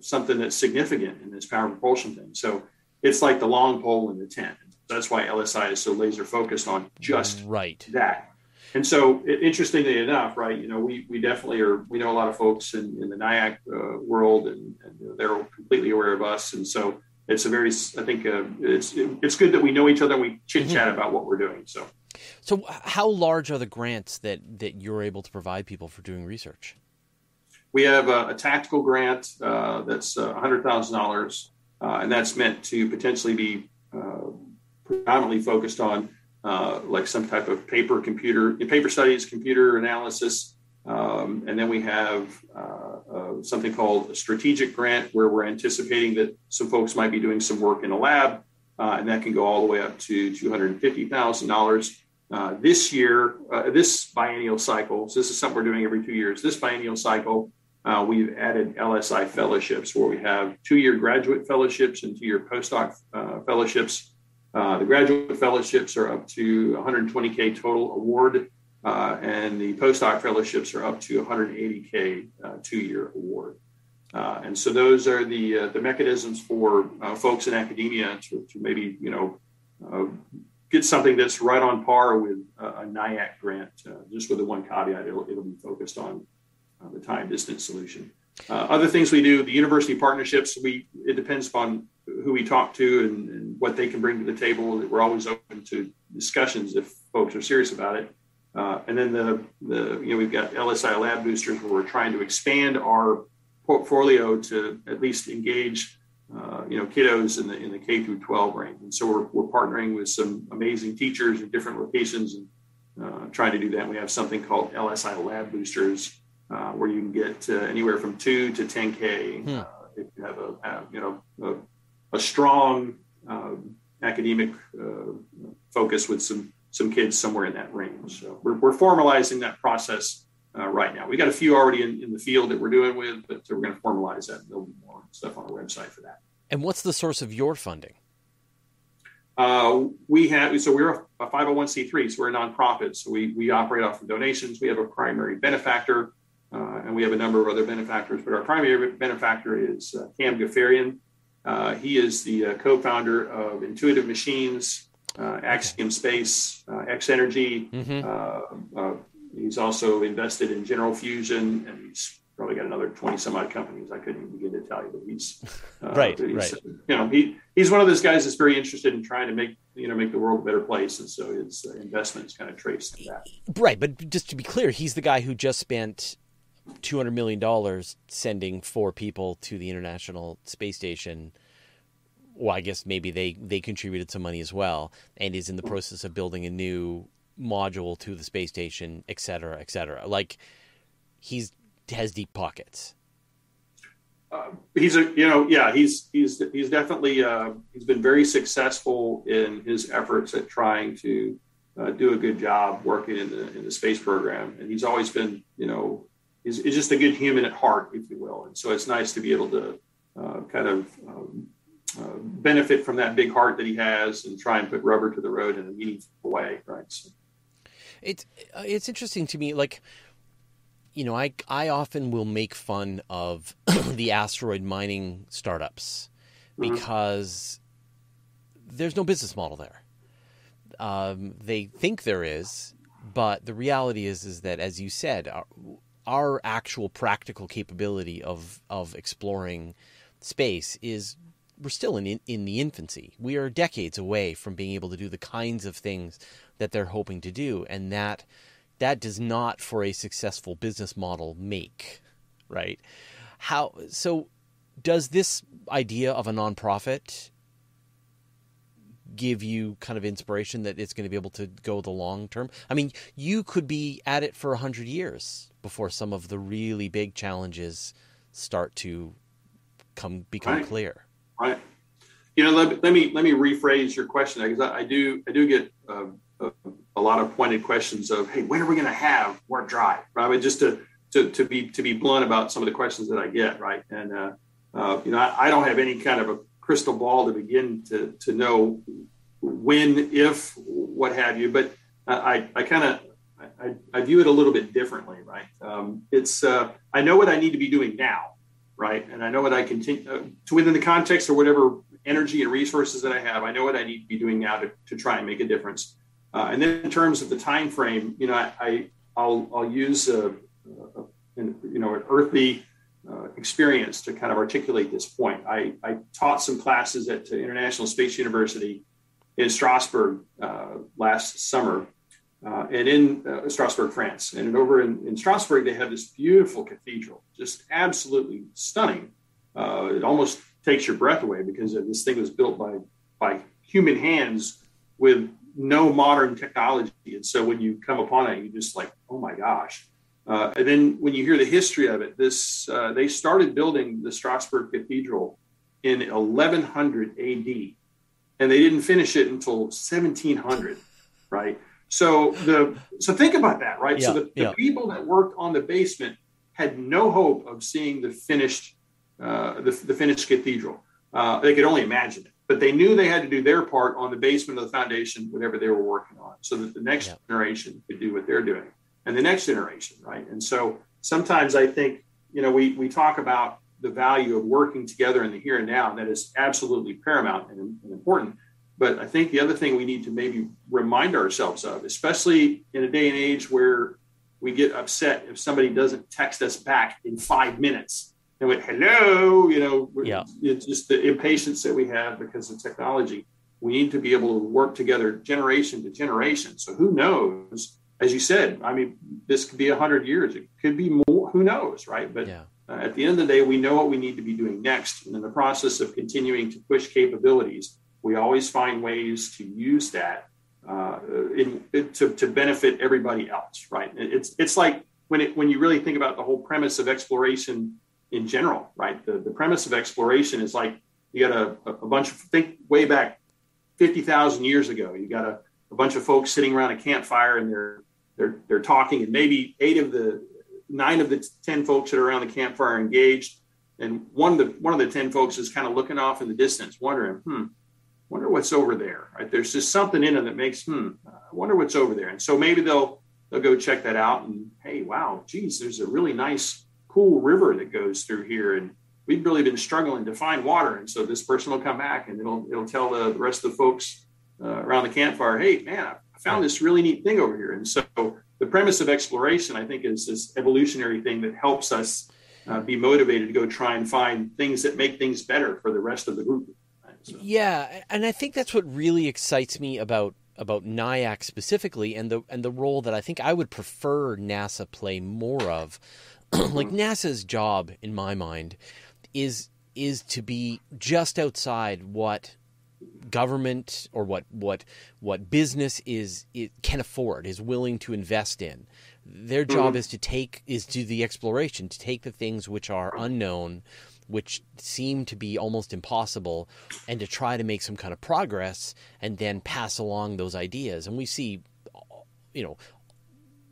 something that's significant in this power propulsion thing. So it's like the long pole in the tent. That's why LSI is so laser focused on just right that. And so, interestingly enough, right, you know, we, we definitely are, we know a lot of folks in, in the NIAC uh, world and, and, they're completely aware of us. And so it's a very, I think uh, it's, it's good that we know each other and we chit chat mm-hmm. about what we're doing. So, so how large are the grants that, that you're able to provide people for doing research? We have a, a tactical grant uh, that's $100,000, uh, and that's meant to potentially be uh, predominantly focused on uh, like some type of paper computer paper studies, computer analysis, um, and then we have uh, uh, something called a strategic grant where we're anticipating that some folks might be doing some work in a lab, uh, and that can go all the way up to two hundred and fifty thousand dollars. Uh, this year, this biennial cycle, so this is something we're doing every two years. This biennial cycle, uh, we've added LSI fellowships where we have two year graduate fellowships and two year postdoc uh, fellowships uh, the graduate fellowships are up to 120K total award, uh, and the postdoc fellowships are up to 180K uh, two year award. Uh, and so those are the uh, the mechanisms for folks in academia to, to maybe you know get something that's right on par with a NIAC grant. just with the one caveat, it'll, it'll be focused on the time distance solution. other things we do, the university partnerships, we it depends upon who we talk to and, and, what they can bring to the table. We're always open to discussions if folks are serious about it. Uh, and then the, the, you know, we've got LSI lab boosters where we're trying to expand our portfolio to at least engage, uh, you know, kiddos in the, in the K through 12 range. And so we're, we're partnering with some amazing teachers in different locations and uh, trying to do that. We have something called LSI lab boosters uh, where you can get uh, anywhere from two to 10K. Hmm. Uh, if you have a, a you know, a a strong um, academic uh, focus with some some kids somewhere in that range. So we're, we're formalizing that process uh, right now. We got a few already in, in, the field that we're doing with, but we're going to formalize that. There'll be more stuff on our website for that. And what's the source of your funding? Uh, we have so we're a, a 501c3, so we're a nonprofit. So we we operate off of donations. We have a primary benefactor, uh, and we have a number of other benefactors. But our primary benefactor is uh, Kam Ghaffarian. Uh, he is the uh, co-founder of Intuitive Machines, uh, Axiom Space, X Energy. Mm-hmm. he's also invested in General Fusion, and he's probably got another 20 some odd companies I couldn't even begin to tell you, but he's uh, right, he's, right. You know, he, he's one of those guys that's very interested in trying to make, you know, make the world a better place. And so his uh, investments kind of traced to that. Right. But just to be clear, he's the guy who just spent $200 million sending four people to the International Space Station. Well, I guess maybe they, they contributed some money as well and is in the process of building a new module to the space station, et cetera, et cetera. Like he's has deep pockets. Uh, he's a you know yeah he's he's he's definitely uh, he's been very successful in his efforts at trying to uh, do a good job working in the in the space program and he's always been you know he's, he's just a good human at heart if you will and so it's nice to be able to uh, kind of um, uh, benefit from that big heart that he has and try and put rubber to the road in a meaningful way right so. it's uh, it's interesting to me like you know, I I often will make fun of the asteroid mining startups mm-hmm. because there's no business model there. Um, they think there is, but the reality is is that, as you said, our, actual practical capability of of exploring space is we're still in in the infancy. We are decades away from being able to do the kinds of things that they're hoping to do, and that that does not for a successful business model make right? How so does this idea of a nonprofit give you kind of inspiration that it's going to be able to go the long term? I mean you could be at it for 100 years before some of the really big challenges start to come become right. clear right you know let, let me let me rephrase your question because I, I do i do get uh, a, lot of pointed questions of, hey, when are we going to have warp drive? Right? Just to, to, to be to be blunt about some of the questions that I get, right? And uh, uh, you know, I, I, don't have any kind of a crystal ball to begin to to know when, if, what have you. But I I kind of I, I, view it a little bit differently, right? Um, it's uh, I know what I need to be doing now, right? And I know what I continue uh, to within the context or whatever energy and resources that I have. I know what I need to be doing now to, to try and make a difference. Uh, and then in terms of the time frame, you know, I, I will I'll use a, a, you know an earthly uh, experience to kind of articulate this point. I, I taught some classes at International Space University in Strasbourg uh, last summer, uh, and in uh, Strasbourg, France. And over in, in, Strasbourg, they have this beautiful cathedral, just absolutely stunning. Uh, it almost takes your breath away because this thing was built by by human hands with no modern technology. And so when you come upon it, you just like, oh my gosh. Uh, and then when you hear the history of it, this uh, they started building the Strasbourg Cathedral in 1100 AD, and they didn't finish it until 1700, right? So the so think about that, right? Yeah, so the, the yeah. people that worked on the basement had no hope of seeing the finished uh, the, the finished cathedral. Uh, they could only imagine it but they knew they had to do their part on the basement of the foundation, whatever they were working on, so that the next yeah. generation could do what they're doing, and the next generation, right? And so sometimes I think, you know, we we talk about the value of working together in the here and now, and that is absolutely paramount and, and important. But I think the other thing we need to maybe remind ourselves of, especially in a day and age where we get upset if somebody doesn't text us back in five minutes and went, hello, you know, yeah. it's just the impatience that we have because of technology. We need to be able to work together generation to generation. So who knows? As you said, I mean, this could be a hundred years. It could be more. Who knows, right? But yeah. uh, at the end of the day, we know what we need to be doing next. And in the process of continuing to push capabilities, we always find ways to use that uh, in, to, to benefit everybody else, right? It's it's like when it when you really think about the whole premise of exploration in general, right? The, the premise of exploration is like you got a, a bunch of, think way back 50,000 years ago, you got a, a bunch of folks sitting around a campfire and they're, they're, they're talking and maybe eight of the nine of the 10 folks that are around the campfire engaged. And one of the, one of the 10 folks is kind of looking off in the distance, wondering, hmm, wonder what's over there. Right? There's just something in them that makes, hmm, I wonder what's over there. And so maybe they'll they'll go check that out and hey, wow, geez, there's a really nice, cool river that goes through here, and we've really been struggling to find water. And so this person will come back and it'll it'll tell the, the rest of the folks uh, around the campfire, hey, man, I found this really neat thing over here. And so the premise of exploration, I think, is this evolutionary thing that helps us uh, be motivated to go try and find things that make things better for the rest of the group. So. Yeah, and I think that's what really excites me about about NIAC specifically, and the and the role that I think I would prefer NASA play more of. like. NASA's job, in my mind, is is to be just outside what government or what what what business is it can afford is willing to invest in their job mm-hmm. is to take is to the exploration to take the things which are unknown which seem to be almost impossible, and to try to make some kind of progress and then pass along those ideas. And we see, you know,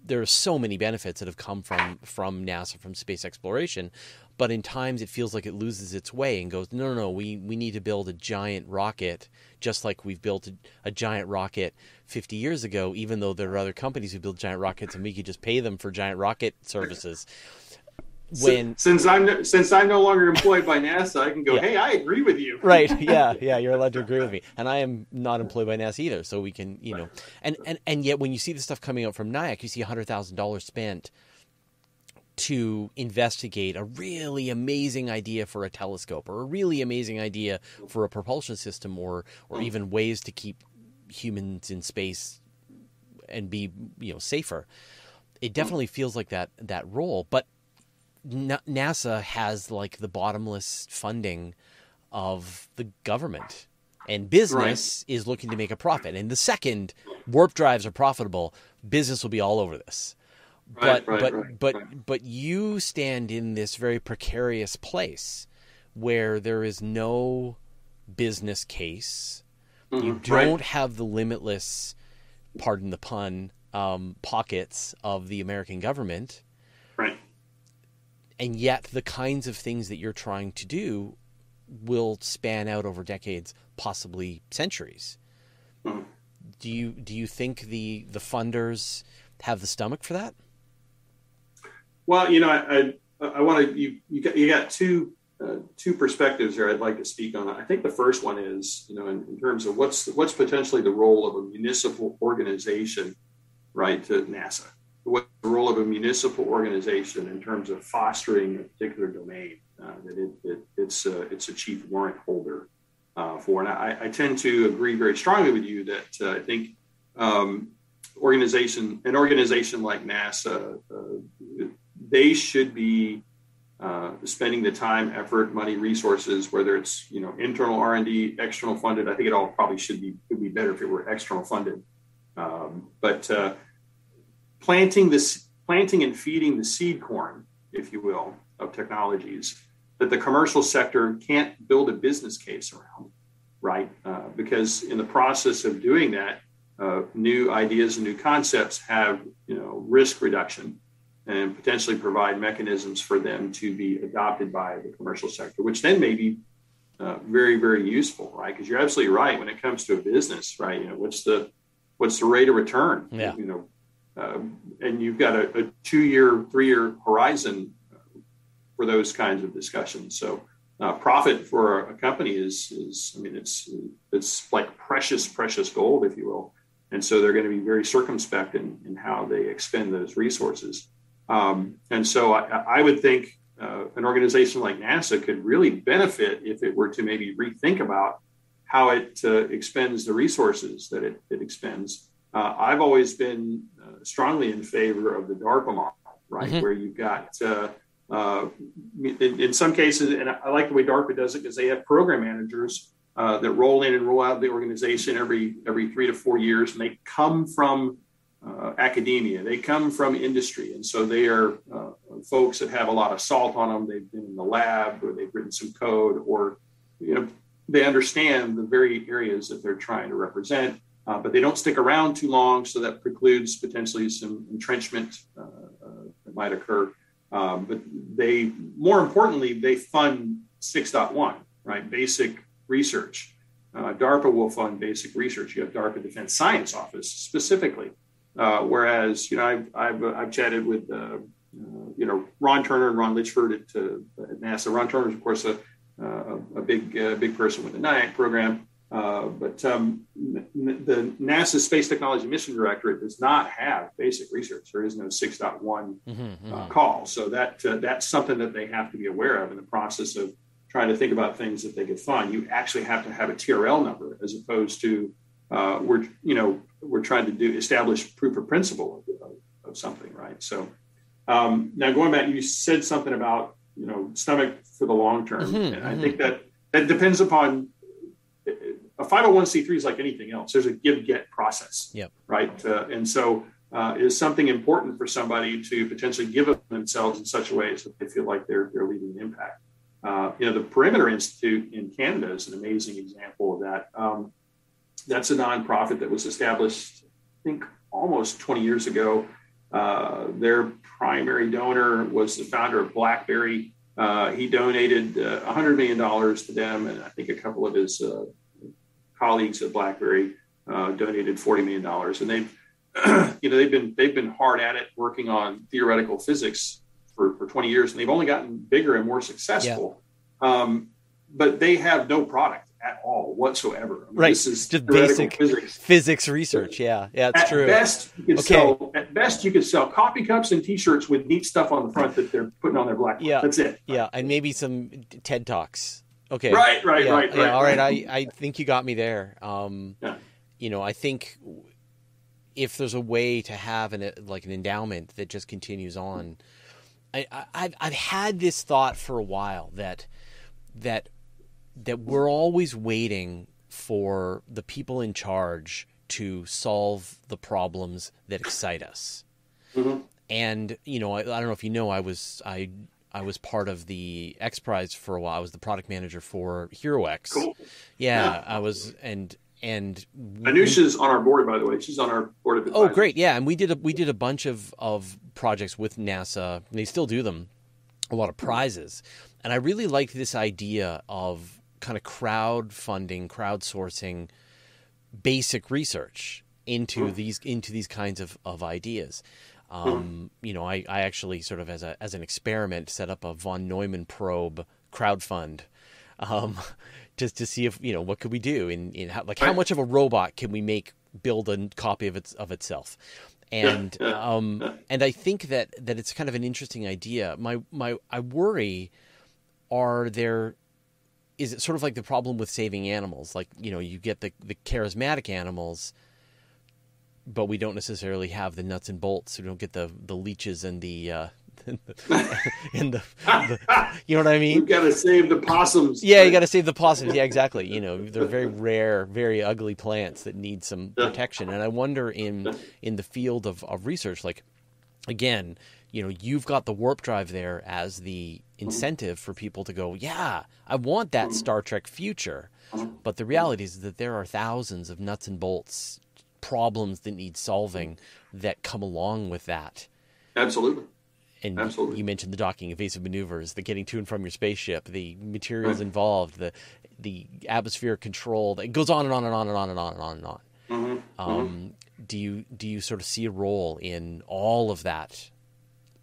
there are so many benefits that have come from from NASA from space exploration, but in times it feels like it loses its way and goes, no, no, no, we we need to build a giant rocket, just like we've built a, a giant rocket 50 years ago. Even though there are other companies who build giant rockets, and we could just pay them for giant rocket services when since I'm since I'm no longer employed by NASA, I can go, yeah. hey, I agree with you. right? Yeah, yeah, you're allowed to agree with me, and I am not employed by NASA either, so we can, you know, and and and yet when you see the stuff coming out from NIAC, you see hundred thousand dollars spent to investigate a really amazing idea for a telescope or a really amazing idea for a propulsion system or or even ways to keep humans in space and be you know safer it definitely feels like that that role but NASA has like the bottomless funding of the government, and business right. is looking to make a profit. And the second warp drives are profitable, business will be all over this. Right, but right, but but but you stand in this very precarious place where there is no business case. Mm-hmm, you don't have the limitless, pardon the pun, um, pockets of the American government. And yet the kinds of things that you're trying to do will span out over decades, possibly centuries. Do you do you think the the funders have the stomach for that? Well, you know, I I, I want to you you got, you got two uh, two perspectives here. I'd like to speak on. I think the first one is you know in, in terms of what's what's potentially the role of a municipal organization, right, to NASA what the role of a municipal organization in terms of fostering a particular domain uh, that it, it, it's a, it's a chief warrant holder uh, for. And I, I, tend to agree very strongly with you that uh, I think um, organization an organization like NASA uh, they should be uh, spending the time, effort, money, resources, whether it's you know internal R and D, external funded. I think it all probably should be would be better if it were external funded. Um, but uh, planting this planting and feeding the seed corn, if you will, of technologies that the commercial sector can't build a business case around, right? Uh, because in the process of doing that, uh, new ideas and new concepts have you know risk reduction and potentially provide mechanisms for them to be adopted by the commercial sector, which then may be uh, very very useful, right? Because you're absolutely right when it comes to a business, right? You know, what's the what's the rate of return? Yeah. You know, um, and you've got a, a two-year, three-year horizon for those kinds of discussions. So, uh, profit for a, company is is I mean it's it's like precious, precious gold, if you will. And so they're going to be very circumspect in, in how they expend those resources. Um, and so I, I would think uh, an organization like NASA could really benefit if it were to maybe rethink about how it uh, expends the resources that it, it expends. Uh, I've always been strongly in favor of the DARPA model, right, mm-hmm. where you've got uh, uh, in, in, some cases, and I like the way DARPA does it because they have program managers uh, that roll in and roll out of the organization every every three to four years, and they come from uh, academia, they come from industry, and so they are folks that have a lot of salt on them. They've been in the lab, or they've written some code, or you know they understand the very areas that they're trying to represent uh, but they don't stick around too long, so that precludes potentially some entrenchment uh, uh, that might occur. Um, but they, more importantly, they fund 6.1, right? Basic research. uh, DARPA will fund basic research. You have DARPA Defense Science Office specifically. Uh, whereas, you know, I've, I've, I've chatted with, you know, Ron Turner and Ron Litchford at, at NASA. Ron Turner is, of course, a, a big, big person with the NIAC program. But um, the NASA Space Technology Mission Directorate does not have basic research. There is no 6.1 mm-hmm, mm-hmm. call. So that that's something that they have to be aware of in the process of trying to think about things that they could fund, you actually have to have a TRL number as opposed to uh, we're you know we're trying to do establish proof of principle of, of something, right? So um, now going back, you said something about you know stomach for the long term, mm-hmm, and I mm-hmm. think that that depends upon a 501c3 is like anything else. There's a give get process, yep. right? Uh, and so uh, is something important for somebody to potentially give themselves in such a way so that they feel like they're they're leaving an impact. Uh, you know, the Perimeter Institute in Canada is an amazing example of that. Um, that's a nonprofit that was established, I think, almost 20 years ago. Uh, their primary donor was the founder of BlackBerry. Uh, he donated $100 uh, to them, and I think a couple of his uh, colleagues at BlackBerry donated $40 million. And they've, you know, they've been they've been hard at it working on theoretical physics for, for 20 years, and they've only gotten bigger and more successful. Yeah. Um, but they have no product at all whatsoever. I mean, right. This is just basic physics. physics research. Yeah. Yeah, it's at true. Best, you could okay. sell, at best, you could sell coffee cups and T-shirts with neat stuff on the front that they're putting on their black. Yeah. That's it. Yeah. And maybe some TED Talks. Okay. Right, right, yeah, right, yeah, right. All right. I, I think you got me there. Um, yeah. You know, I think if there's a way to have an like an endowment that just continues on, I, I've I've had this thought for a while that that that we're always waiting for the people in charge to solve the problems that excite us. Mm-hmm. And you know, I, I, don't know if you know, I was I I was part of the X Prize for a while. I was the product manager for HeroX. Cool. Yeah, yeah, I was, and and Anousheh's on our board, by the way. She's on our board of advisors. Oh, great! Yeah, and we did a we did a bunch of of projects with NASA. They still do them. A lot of prizes, and I really liked this idea of kind of crowdfunding, crowdsourcing basic research into mm. these into these kinds of, of ideas. Um, mm. You know, I, I actually sort of as a as an experiment set up a von Neumann probe crowdfund, um, just to see if you know what could we do in, in how, like how much of a robot can we make build a copy of its of itself, and um, and I think that that it's kind of an interesting idea. My my I worry are there is it sort of like the problem with saving animals? Like you know, you get the the charismatic animals, but we don't necessarily have the nuts and bolts. We don't get the the leeches and the. Uh, and the, the, you know what I mean? You've got to save the possums. Yeah, you got to save the possums. Yeah, exactly. You know, they're very rare, very ugly plants that need some protection. And I wonder in in the field of, of research, like again, you know, you've got the warp drive there as the incentive for people to go, yeah, I want that Star Trek future. But the reality is that there are thousands of nuts and bolts problems that need solving that come along with that. Absolutely. And Absolutely. you mentioned the docking, evasive maneuvers, the getting to and from your spaceship, the materials right. involved, the the atmospheric control. It goes on and on and on and on and on and on and on. Mm-hmm. Um, mm-hmm. Do you do you sort of see a role in all of that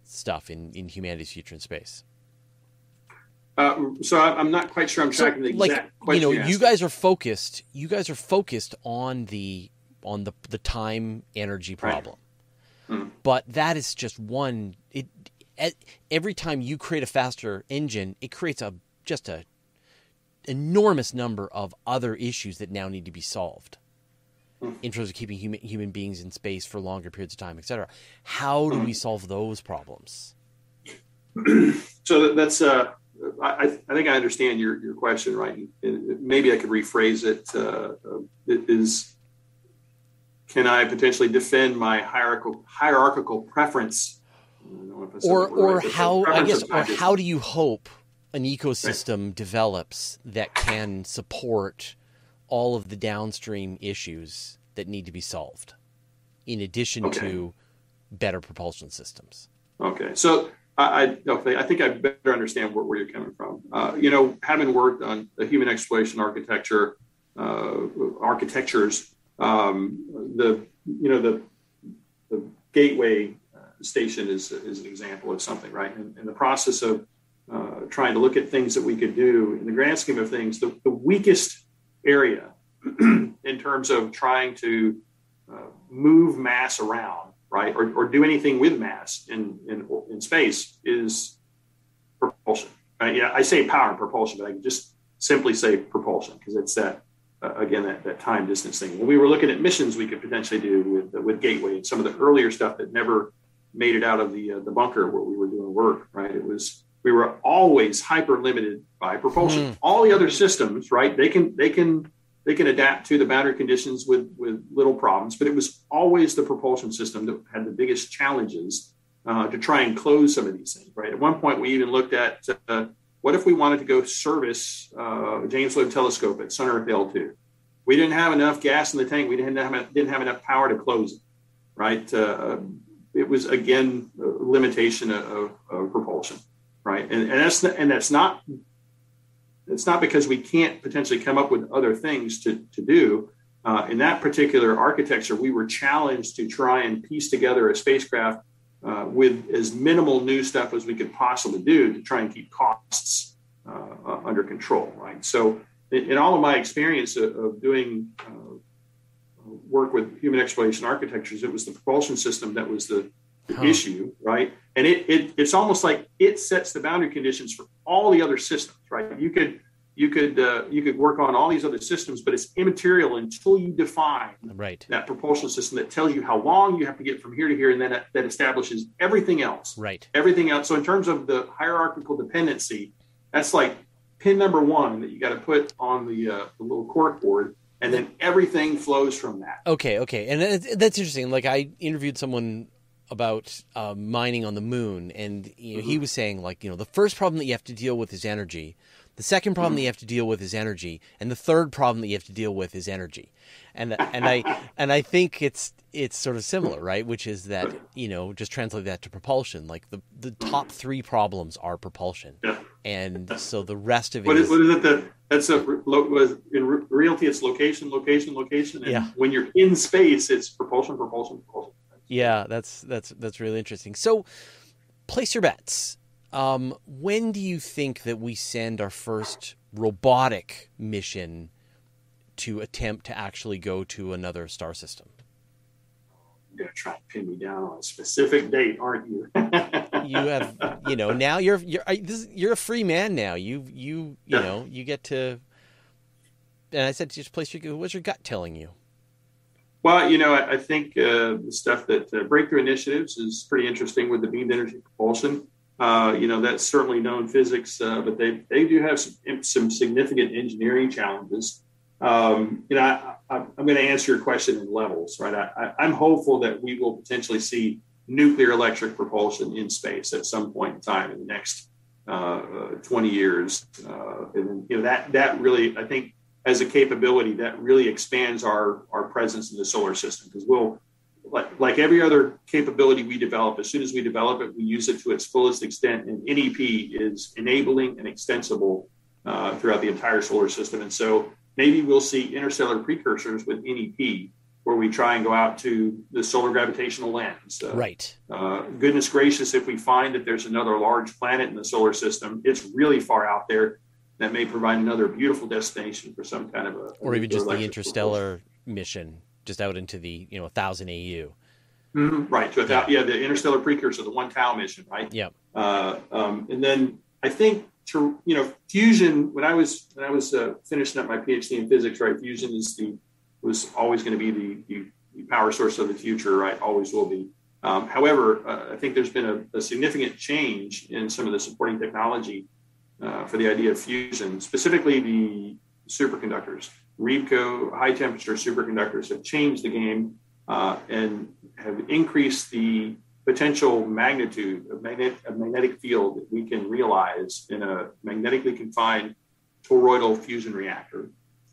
stuff in, in humanity's future in space? Uh, so I'm not quite sure I'm tracking so, the exact like, You know, you guys are focused. You guys are focused on the on the the time energy problem, right. mm. but that is just one. It every time you create a faster engine, it creates a just a enormous number of other issues that now need to be solved mm. in terms of keeping human human beings in space for longer periods of time, etc. How do we solve those problems? so that's uh I, I, think I understand your, your question, right? maybe I could rephrase it. Uh, it is can I potentially defend my hierarchical hierarchical preference? Or or right, how I guess or how do you hope an ecosystem right. develops that can support all of the downstream issues that need to be solved, in addition okay. to better propulsion systems? Okay, so I, okay, I think I better understand where, where you're coming from. Uh, you know, having worked on the human exploration architecture uh, architectures. Um, the you know the the gateway station is is an example of something, right? In, in the process of uh, trying to look at things that we could do in the grand scheme of things, the, the weakest area in terms of trying to uh, move mass around, right, or, or do anything with mass in, in, in space is propulsion. Right? yeah, I say power and propulsion, but I can just simply say propulsion because it's that uh, again that, that time distance thing. When we were looking at missions, we could potentially do with with Gateway and some of the earlier stuff that never made it out of the uh, the bunker where we were doing work. Right, it was we were always hyper limited by propulsion. Mm. All the other systems, right, they can they can they can adapt to the boundary conditions with with little problems, but it was always the propulsion system that had the biggest challenges uh, to try and close some of these things. Right, at one point we even looked at uh, what if we wanted to go service uh, James Webb Telescope at Sun Earth L2? We didn't have enough gas in the tank. We didn't have didn't have enough power to close it. Right, uh, it was again a limitation of, of propulsion right? And, and that's and that's not it's not because we can't potentially come up with other things to to do. Uh, in that particular architecture, we were challenged to try and piece together a spacecraft uh, with as minimal new stuff as we could possibly do to try and keep costs uh, uh under control, right? So, in, in, all of my experience of, of doing uh, work with human exploration architectures, it was the propulsion system that was the huh. issue, right? And it, it it's almost like it sets the boundary conditions for all the other systems, right? You could you could uh, you could work on all these other systems, but it's immaterial until you define right. that propulsion system that tells you how long you have to get from here to here, and then that, that establishes everything else. Right. Everything else. So in terms of the hierarchical dependency, that's like pin number one that you got to put on the, uh, the little cork board and then everything flows from that. Okay, okay, and that's interesting. Like I interviewed someone about uh, mining on the moon, and you know, mm-hmm. he was saying like you know the first problem that you have to deal with is energy, the second problem that you have to deal with is energy, and the third problem that you have to deal with is energy, and and I and I think it's it's sort of similar, right? Which is that you know just translate that to propulsion. Like the the top three problems are propulsion, yeah. and so the rest of it. What is, what is it that that's a in realty? It's location, location, location, and yeah. when you're in space, it's propulsion, propulsion, propulsion. Yeah, that's that's that's really interesting. So, place your bets. Um, when do you think that we send our first robotic mission to attempt to actually go to another star system? You're gonna try to pin me down on a specific date, aren't you? you have, you know, now you're you're this, you're a free man now. You you you know you get to. And I said, just place your. What's your gut telling you? Well, you know, I, I think uh, the stuff that uh, Breakthrough Initiatives is pretty interesting with the beamed energy propulsion. Uh, you know, that's certainly known physics, uh, but they, they do have some, some significant engineering challenges. Um, you know, I, am going to answer your question in levels, right? I, I'm hopeful that we will potentially see nuclear electric propulsion in space at some point in time in the next uh, 20 years. Uh, and, you know, that, that really, I think, as a capability that really expands our our presence in the solar system because we'll like, like every other capability we develop as soon as we develop it we use it to its fullest extent and nep is enabling and extensible uh, throughout the entire solar system. And so maybe we'll see interstellar precursors with nep where we try and go out to the solar gravitational lens. Uh, right. uh, goodness gracious if we find that there's another large planet in the solar system it's really far out there that may provide another beautiful destination for some kind of a or even just the interstellar mission just out into the you know a thousand AU. Mm-hmm. Right. To a yeah. yeah, the interstellar precursor, the one tau mission, right? Yeah. Uh, um, and then I think to you know fusion when I was when I was uh, finishing up my PhD in physics, right? Fusion is the was always going to be the, the, the, power source of the future, right? Always will be. Um, however, uh, I think there's been a, a significant change in some of the supporting technology uh, for the idea of fusion, specifically the superconductors. REBCO high temperature superconductors have changed the game uh, and have increased the potential magnitude of, magnet, of magnetic field that we can realize in a magnetically confined toroidal fusion reactor.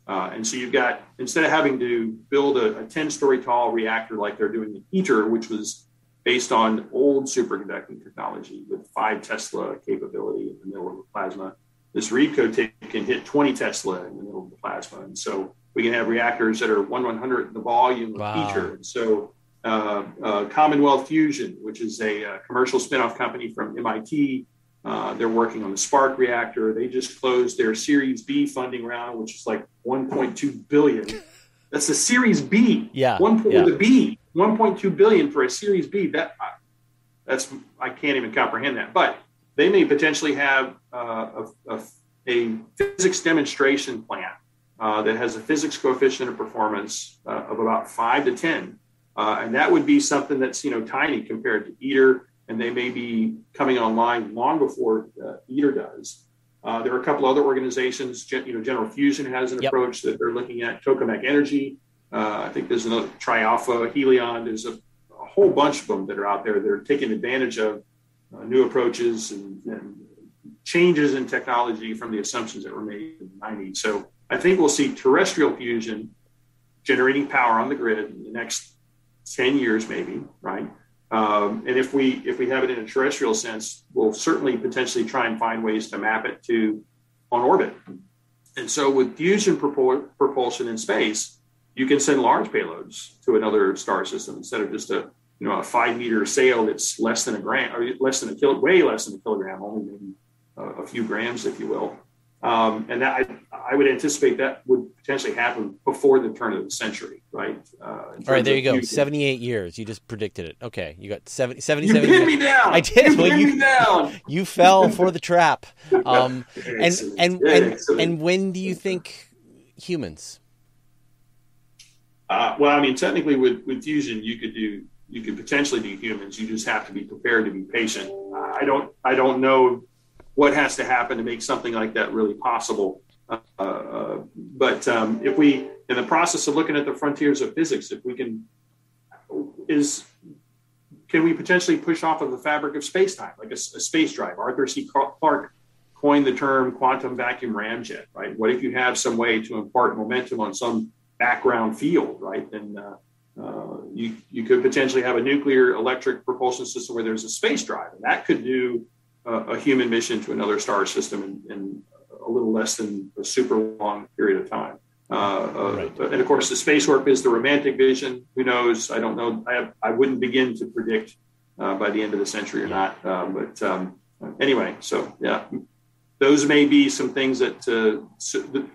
Uh, and so you've got, instead of having to build a, a 10 story tall reactor like they're doing in ITER, which was based on old superconducting technology with five Tesla capability in the middle of the plasma. This REBCO can hit 20 Tesla in the middle of the plasma. And so we can have reactors that are one one hundred the volume of Wow. ITER. So uh, uh, Commonwealth Fusion, which is a, uh commercial spinoff company from MIT, uh, they're working on the SPARC reactor. They just closed their Series B funding round, which is like 1.2 billion. That's a Series B. Yeah, One point yeah. with a B. 1.2 billion for a Series B. That that's I can't even comprehend that. But they may potentially have uh, a, a, a physics demonstration plant uh, that has a physics coefficient of performance uh, of about five to ten, uh, and that would be something that's you know tiny compared to ITER, and they may be coming online long before uh, ITER does. Uh, there are a couple other organizations. You know, General Fusion has an Yep. approach that they're looking at. Tokamak Energy. Uh, I think there's another Tri Alpha, Helion. There's a, a whole bunch of them that are out there that are taking advantage of uh, new approaches and, and changes in technology from the assumptions that were made in the 90s. So I think we'll see terrestrial fusion generating power on the grid in the next 10 years, maybe, right? Um, and if we if we have it in a terrestrial sense, we'll certainly potentially try and find ways to map it to on orbit. And so with fusion propul- propulsion in space, you can send large payloads to another star system instead of just a you know a five meter sail that's less than a gram or less than a kilo, way less than a kilogram, only maybe a, a few grams, if you will. Um, and that I, I would anticipate that would potentially happen before the turn of the century, right? Uh, All right, there you go. fusion. 78 years. You just predicted it. Okay, you got 70, You 77 pinned years. me down. I did. You Well, you- me down. You fell for the trap. Um, and and and, and when do you think humans? Uh, well, I mean, technically, with, with fusion, you could do you could potentially be humans. You just have to be prepared to be patient. I don't I don't know what has to happen to make something like that really possible. Uh, uh, but um, if we, in the process of looking at the frontiers of physics, if we can, is can we potentially push off of the fabric of space time, like a, a space drive? Arthur C. Clarke coined the term quantum vacuum ramjet, right? What if you have some way to impart momentum on some background field, right? Then uh, uh, you you could potentially have a nuclear electric propulsion system where there's a space drive, and that could do uh, a human mission to another star system in, in a little less than a super long period of time. Uh, uh, Right. And of course, the space warp is the romantic vision. Who knows? I don't know. I have, I wouldn't begin to predict uh, by the end of the century or not. But um, anyway, so yeah, those may be some things that. Uh, so the,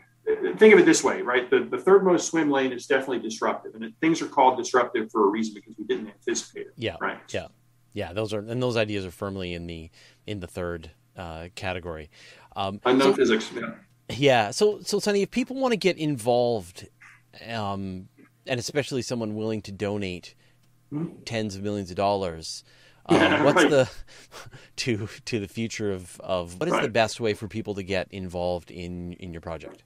think of it this way, right? The, the third most swim lane is definitely disruptive, and it, things are called disruptive for a reason because we didn't anticipate it. Yeah, Right. yeah, yeah. Those are and those ideas are firmly in the in the third uh, category. Um, Unknown so- physics. Yeah. Yeah. So, so Sonny, if people want to get involved, um, and especially someone willing to donate tens of millions of dollars, um, Yeah, what's right. the to to the future of, of what is the best way for people to get involved in in your project?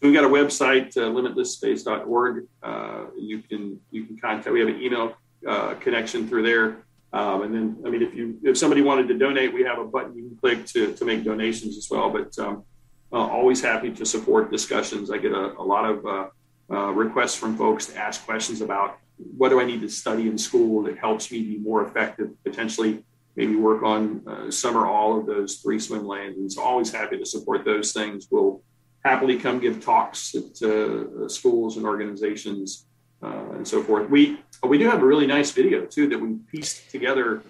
So we've got a website, uh, limitlessspace.org. Uh, you can you can contact. We have an email uh, connection through there. Um, and then, I mean, if you if somebody wanted to donate, we have a button you can click to to make donations as well. But um, uh, always happy to support discussions. I get a, a lot of uh, uh, requests from folks to ask questions about what do I need to study in school that helps me be more effective, potentially maybe work on some or all of those three swim lanes. And so always happy to support those things. We'll happily come give talks at uh, schools and organizations uh, and so forth. We we do have a really nice video too that we pieced together.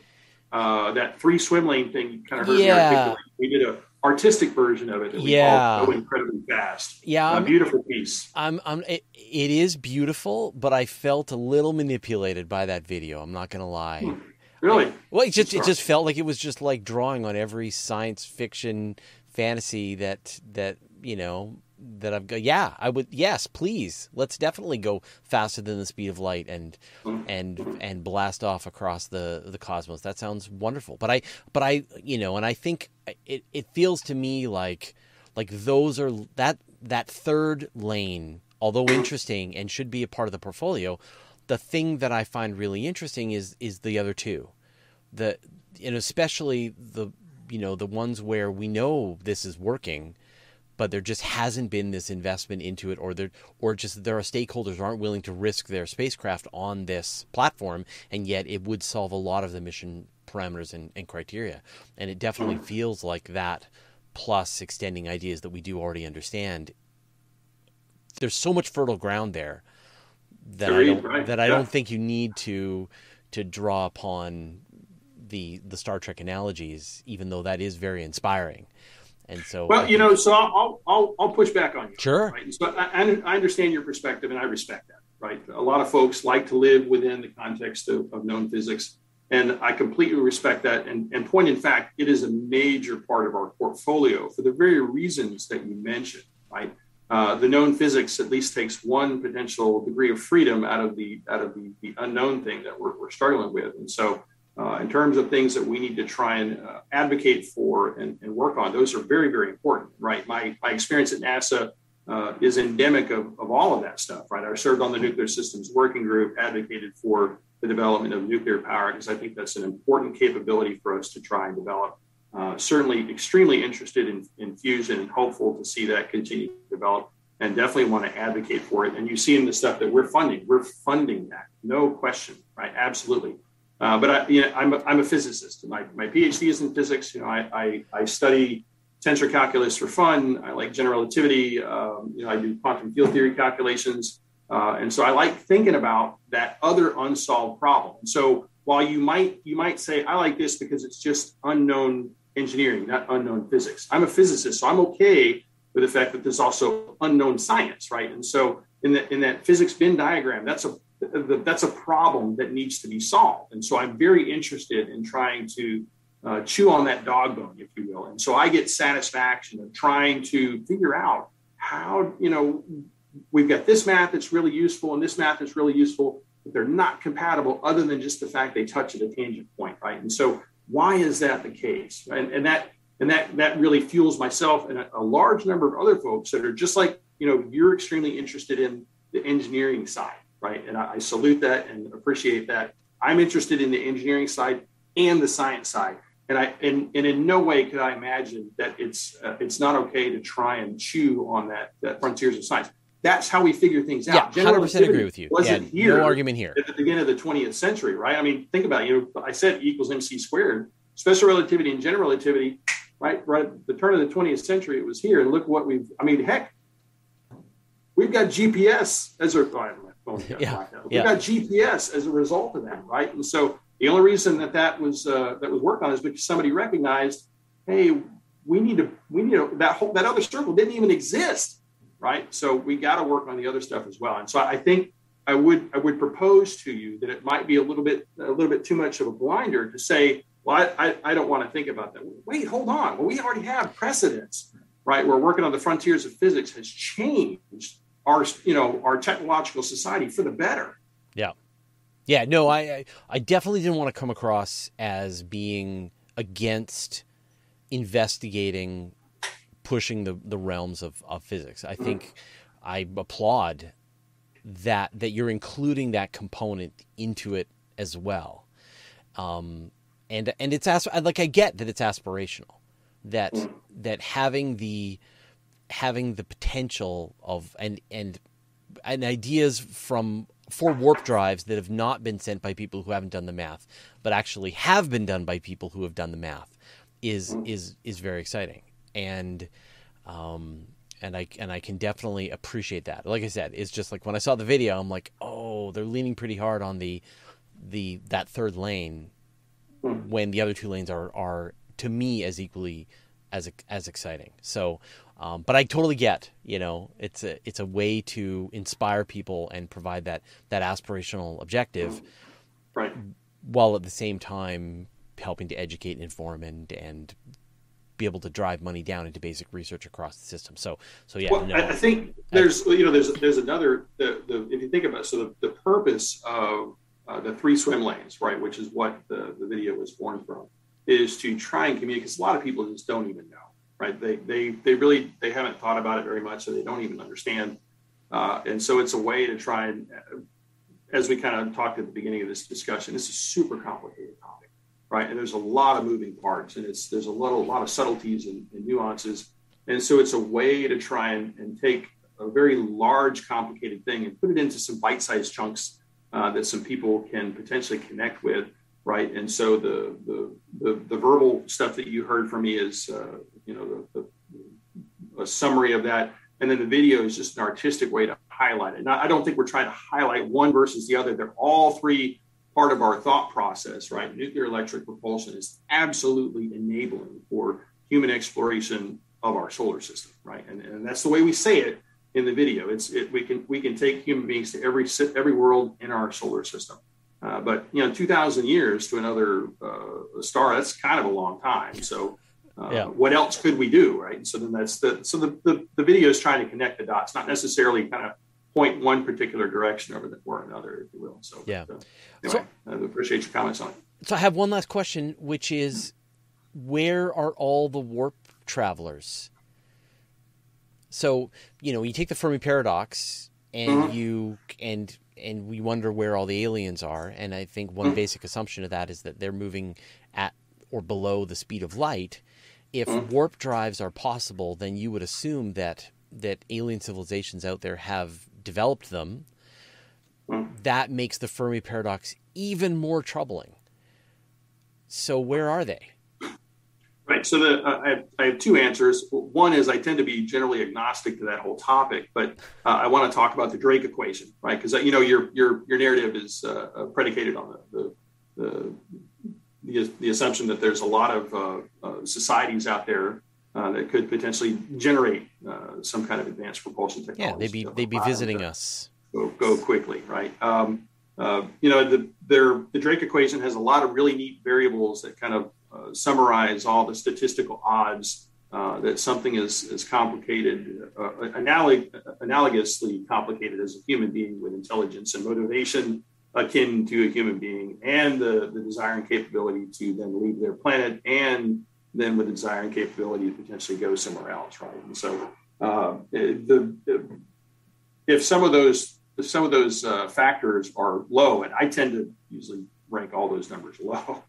Uh, that three swim lane thing you kind of heard me Yeah. articulate. We did a artistic version of it. That we Yeah. Go incredibly fast. Yeah, a I'm- beautiful piece. I'm, I'm, it, it is beautiful, but I felt a little manipulated by that video. I'm not gonna lie. Hmm. Really, Well, it just it just felt like it was just like drawing on every science fiction fantasy that that you know that I've got. Yeah, I would. Yes, please. Let's definitely go faster than the speed of light and and and blast off across the the cosmos. That sounds wonderful. But I but I you know, and I think it it feels to me like like those are that that third lane, although interesting and should be a part of the portfolio. The thing that I find really interesting is is the other two the and especially the you know the ones where we know this is working but there just hasn't been this investment into it or there or just there are stakeholders who aren't willing to risk their spacecraft on this platform and yet it would solve a lot of the mission parameters and, and criteria and it definitely mm. feels like that plus extending ideas that we do already understand there's so much fertile ground there that I don't right, that I yeah. don't think you need to to draw upon the the Star Trek analogies, even though that is very inspiring. And so, Well, you know, so I'll I'll I'll push back on you. Sure. Right? So I, I I understand your perspective, and I respect that. Right. A lot of folks like to live within the context of, of known physics, and I completely respect that. And and point in fact, it is a major part of our portfolio for the very reasons that you mentioned. Right. Uh, the known physics at least takes one potential degree of freedom out of the out of the, the unknown thing that we're, we're struggling with, and so uh, in terms of things that we need to try and uh, advocate for and, and, work on, those are very, very important, right? My, my experience at NASA uh, is endemic of, of all of that stuff, right? I served on the Nuclear Systems Working Group, advocated for the development of nuclear power because I think that's an important capability for us to try and develop. Uh, certainly extremely interested in, in fusion and hopeful to see that continue to develop and definitely want to advocate for it. And you see in the stuff that we're funding, we're funding that, no question, right? Absolutely. Uh, but I, you know, I'm a, I'm a physicist. My, my PhD is in physics. You know, I, I, I study tensor calculus for fun. I like general relativity. Um, you know, I do quantum field theory calculations, uh, and so I like thinking about that other unsolved problem. So while you might you might say I like this because it's just unknown engineering, not unknown physics. I'm a physicist, so I'm okay with the fact that there's also unknown science, right? And so in that in that physics Venn diagram, that's a that's a problem that needs to be solved. And so I'm very interested in trying to uh, chew on that dog bone, if you will. And so I get satisfaction of trying to figure out how, you know, we've got this math that's really useful and this math that's really useful, but they're not compatible other than just the fact they touch at a tangent point, right? And so why is that the case? And, and that and that that really fuels myself and a, a large number of other folks that are just like, you know, you're extremely interested in the engineering side right? And I, I, salute that and appreciate that. I'm interested in the engineering side and the science side, and I and, and in no way could I imagine that it's uh, it's not okay to try and chew on that that frontiers of science. That's how we figure things out. Yeah, hundred percent agree with you. Wasn't yeah, here no argument here. At the beginning of the 20th century, right? I mean, think about it. You know, I said E equals mc squared. Special relativity and general relativity, right? Right at the turn of the 20th century, it was here. And look what we've. I mean, heck, we've got GPS as a. Phone got Yeah, out. yeah. We got GPS as a result of that, right? And so the only reason that that was uh, that was worked on is because somebody recognized, hey, we need to we need to, that whole that other circle didn't even exist, right? So we got to work on the other stuff as well. And so I think I would I would propose to you that it might be a little bit a little bit too much of a blinder to say, well, I, I, I don't want to think about that. Wait, hold on. Well, we already have precedents, right? We're working on the frontiers of physics has changed our you know our technological society for the better. Yeah, yeah. No, I I- definitely didn't want to come across as being against investigating pushing the, the realms of, of physics. I think I applaud that that you're including that component into it as well. Um, and and it's as like I get that it's aspirational, that that having the having the potential of and and and ideas from for warp drives that have not been sent by people who haven't done the math, but actually have been done by people who have done the math, is is is very exciting. And um, and I and I can definitely appreciate that. Like I said, it's just like when I saw the video, I'm like, oh, they're leaning pretty hard on the the that third lane when the other two lanes are are to me as equally as as exciting. So, um, but I totally get, you know, it's a it's a way to inspire people and provide that that aspirational objective, Right. while at the same time helping to educate, and inform, and and be able to drive money down into basic research across the system. So, so yeah, Well, no, I, I think there's you know there's there's another the, the if you think about it, so the, the purpose of uh, the three swim lanes, right, which is what the, the video was born from, is to try and communicate. Because a lot of people just don't even know, right? They they they really they haven't thought about it very much, so they don't even understand. Uh, and so it's a way to try and, uh, as we kind of talked at the beginning of this discussion, this is a super complicated topic, right? And there's a lot of moving parts, and it's there's a lot, a lot of subtleties and, and nuances. And so it's a way to try and, and take a very large, complicated thing and put it into some bite-sized chunks uh, that some people can potentially connect with, right? And so the the the, the verbal stuff that you heard from me is, uh, you know, the, the, a summary of that. and then the video is just an artistic way to highlight it. Now, I don't think we're trying to highlight one versus the other. They're all three part of our thought process, right? Nuclear electric propulsion is absolutely enabling for human exploration of our solar system, right? And, and that's the way we say it in the video. It's it, we can we can take human beings to every every world in our solar system. Uh, but you know, 2,000 years to another uh, star, that's kind of a long time. So uh, yeah. what else could we do, right? So then that's the so the, the, the video is trying to connect the dots, not necessarily kind of point one particular direction over the, or another, if you will. So yeah. Uh, anyway, so, I appreciate your comments on it. So I have one last question, which is, where are all the warp travelers? So you know, you take the Fermi paradox, and mm-hmm. you and and we wonder where all the aliens are. And I think one mm-hmm. basic assumption of that is that they're moving at or below the speed of light if mm. warp drives are possible, then you would assume that that alien civilizations out there have developed them. Mm. That makes the Fermi paradox even more troubling. So where are they? Right. So the, uh, I, have, I, have, two answers. One is I tend to be generally agnostic to that whole topic, but uh, I want to talk about the Drake equation, right? Because uh, you know your your your narrative is uh, uh, predicated on the, the, the the, assumption that there's a lot of uh, uh, societies out there uh, that could potentially generate uh, some kind of advanced propulsion technology. Yeah, they'd be they'd be visiting us. Go, go quickly, right? Um, uh, you know, the their, the Drake equation has a lot of really neat variables that kind of uh, summarize all the statistical odds that something is is complicated, analog, analogously complicated as a human being with intelligence and motivation akin to a human being and the, the desire and capability to then leave their planet and then with the desire and capability to potentially go somewhere else right? And so uh, the, the, if some of those if some of those uh, factors are low and i tend to usually rank all those numbers low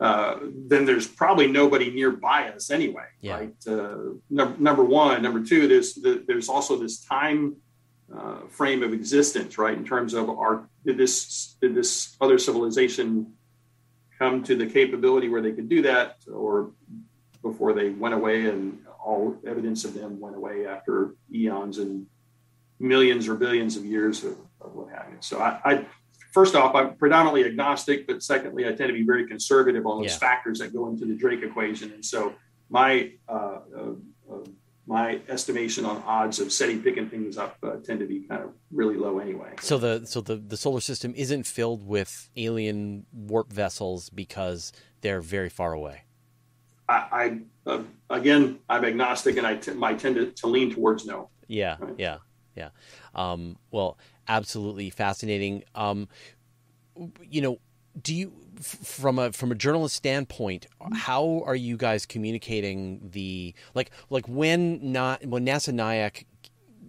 uh, then there's probably nobody nearby us anyway yeah. right uh, number, number one number two there's the, there's also this time uh, frame of existence, right? In terms of our did this did this other civilization come to the capability where they could do that, or before they went away and all evidence of them went away after eons and millions or billions of years of, of what you. So I, I, first off, I'm predominantly agnostic, but secondly, I tend to be very conservative on those yeah. factors that go into the Drake equation. And so my uh, uh, uh, my estimation on odds of SETI picking things up uh, tend to be kind of really low anyway. So the so the, the solar system isn't filled with alien warp vessels because they're very far away. I, I uh, again, I'm agnostic, and I, t- I tend to, to lean towards no. Yeah, right? yeah, yeah. Um, well, absolutely fascinating. Um, you know, do you from a from a journalist standpoint how are you guys communicating the like like when not when nasa NIAC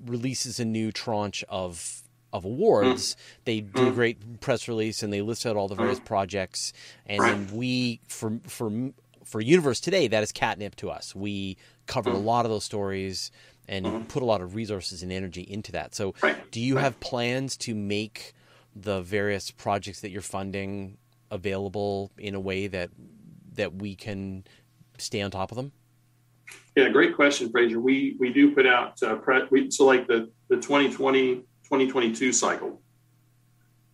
releases a new tranche of of awards mm. they do a mm. great press release and they list out all the various mm. projects and then we for for for universe today that is catnip to us we cover a lot of those stories and put a lot of resources and energy into that so do you have plans to make the various projects that you're funding available in a way that that we can stay on top of them? Yeah, great question, Fraser. We we do put out uh, pre- we so like the the 2020 2022 cycle.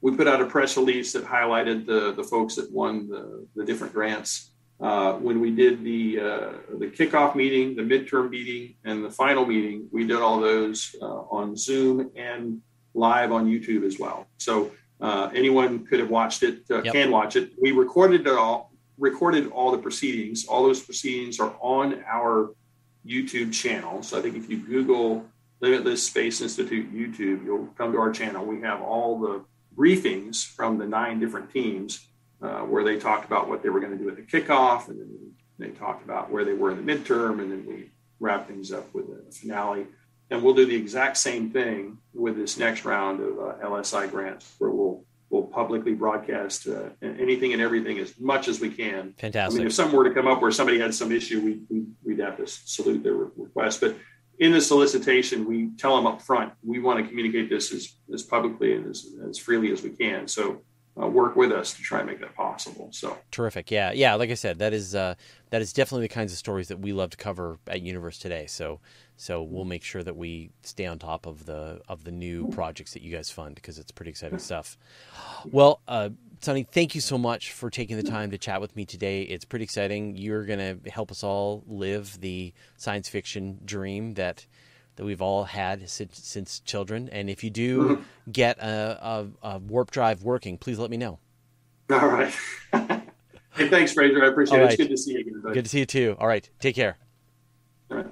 We put out a press release that highlighted the the folks that won the the different grants. Uh, when we did the uh, the kickoff meeting, the midterm meeting, and the final meeting, we did all those uh, on Zoom and live on YouTube as well. So uh, anyone could have watched it, uh, yep. can watch it. We recorded it all, recorded all the proceedings. All those proceedings are on our YouTube channel. So I think if you Google Limitless Space Institute YouTube, you'll come to our channel. We have all the briefings from the nine different teams uh, where they talked about what they were going to do at the kickoff, and then they talked about where they were in the midterm, and then we wrap things up with a finale. And we'll do the exact same thing with this next round of uh, LSI grants, where we'll we'll publicly broadcast uh, anything and everything as much as we can. Fantastic. I mean, if something were to come up where somebody had some issue, we, we would have to salute their request. But in the solicitation, we tell them up front we want to communicate this as, as publicly and as, as freely as we can. So uh, work with us to try and make that possible. So terrific, yeah, yeah. Like I said, that is uh, that is definitely the kinds of stories that we love to cover at Universe today. So So we'll make sure that we stay on top of the of the new projects that you guys fund because it's pretty exciting stuff. Well, uh, Sonny, thank you so much for taking the time to chat with me today. It's pretty exciting. You're going to help us all live the science fiction dream that that we've all had since, since children. And if you do mm-hmm. get a, a, a, warp drive working, please let me know. All right. hey, thanks, Fraser. I appreciate it. It's good to see you again. Buddy. Good to see you too. All right. Take care. All right.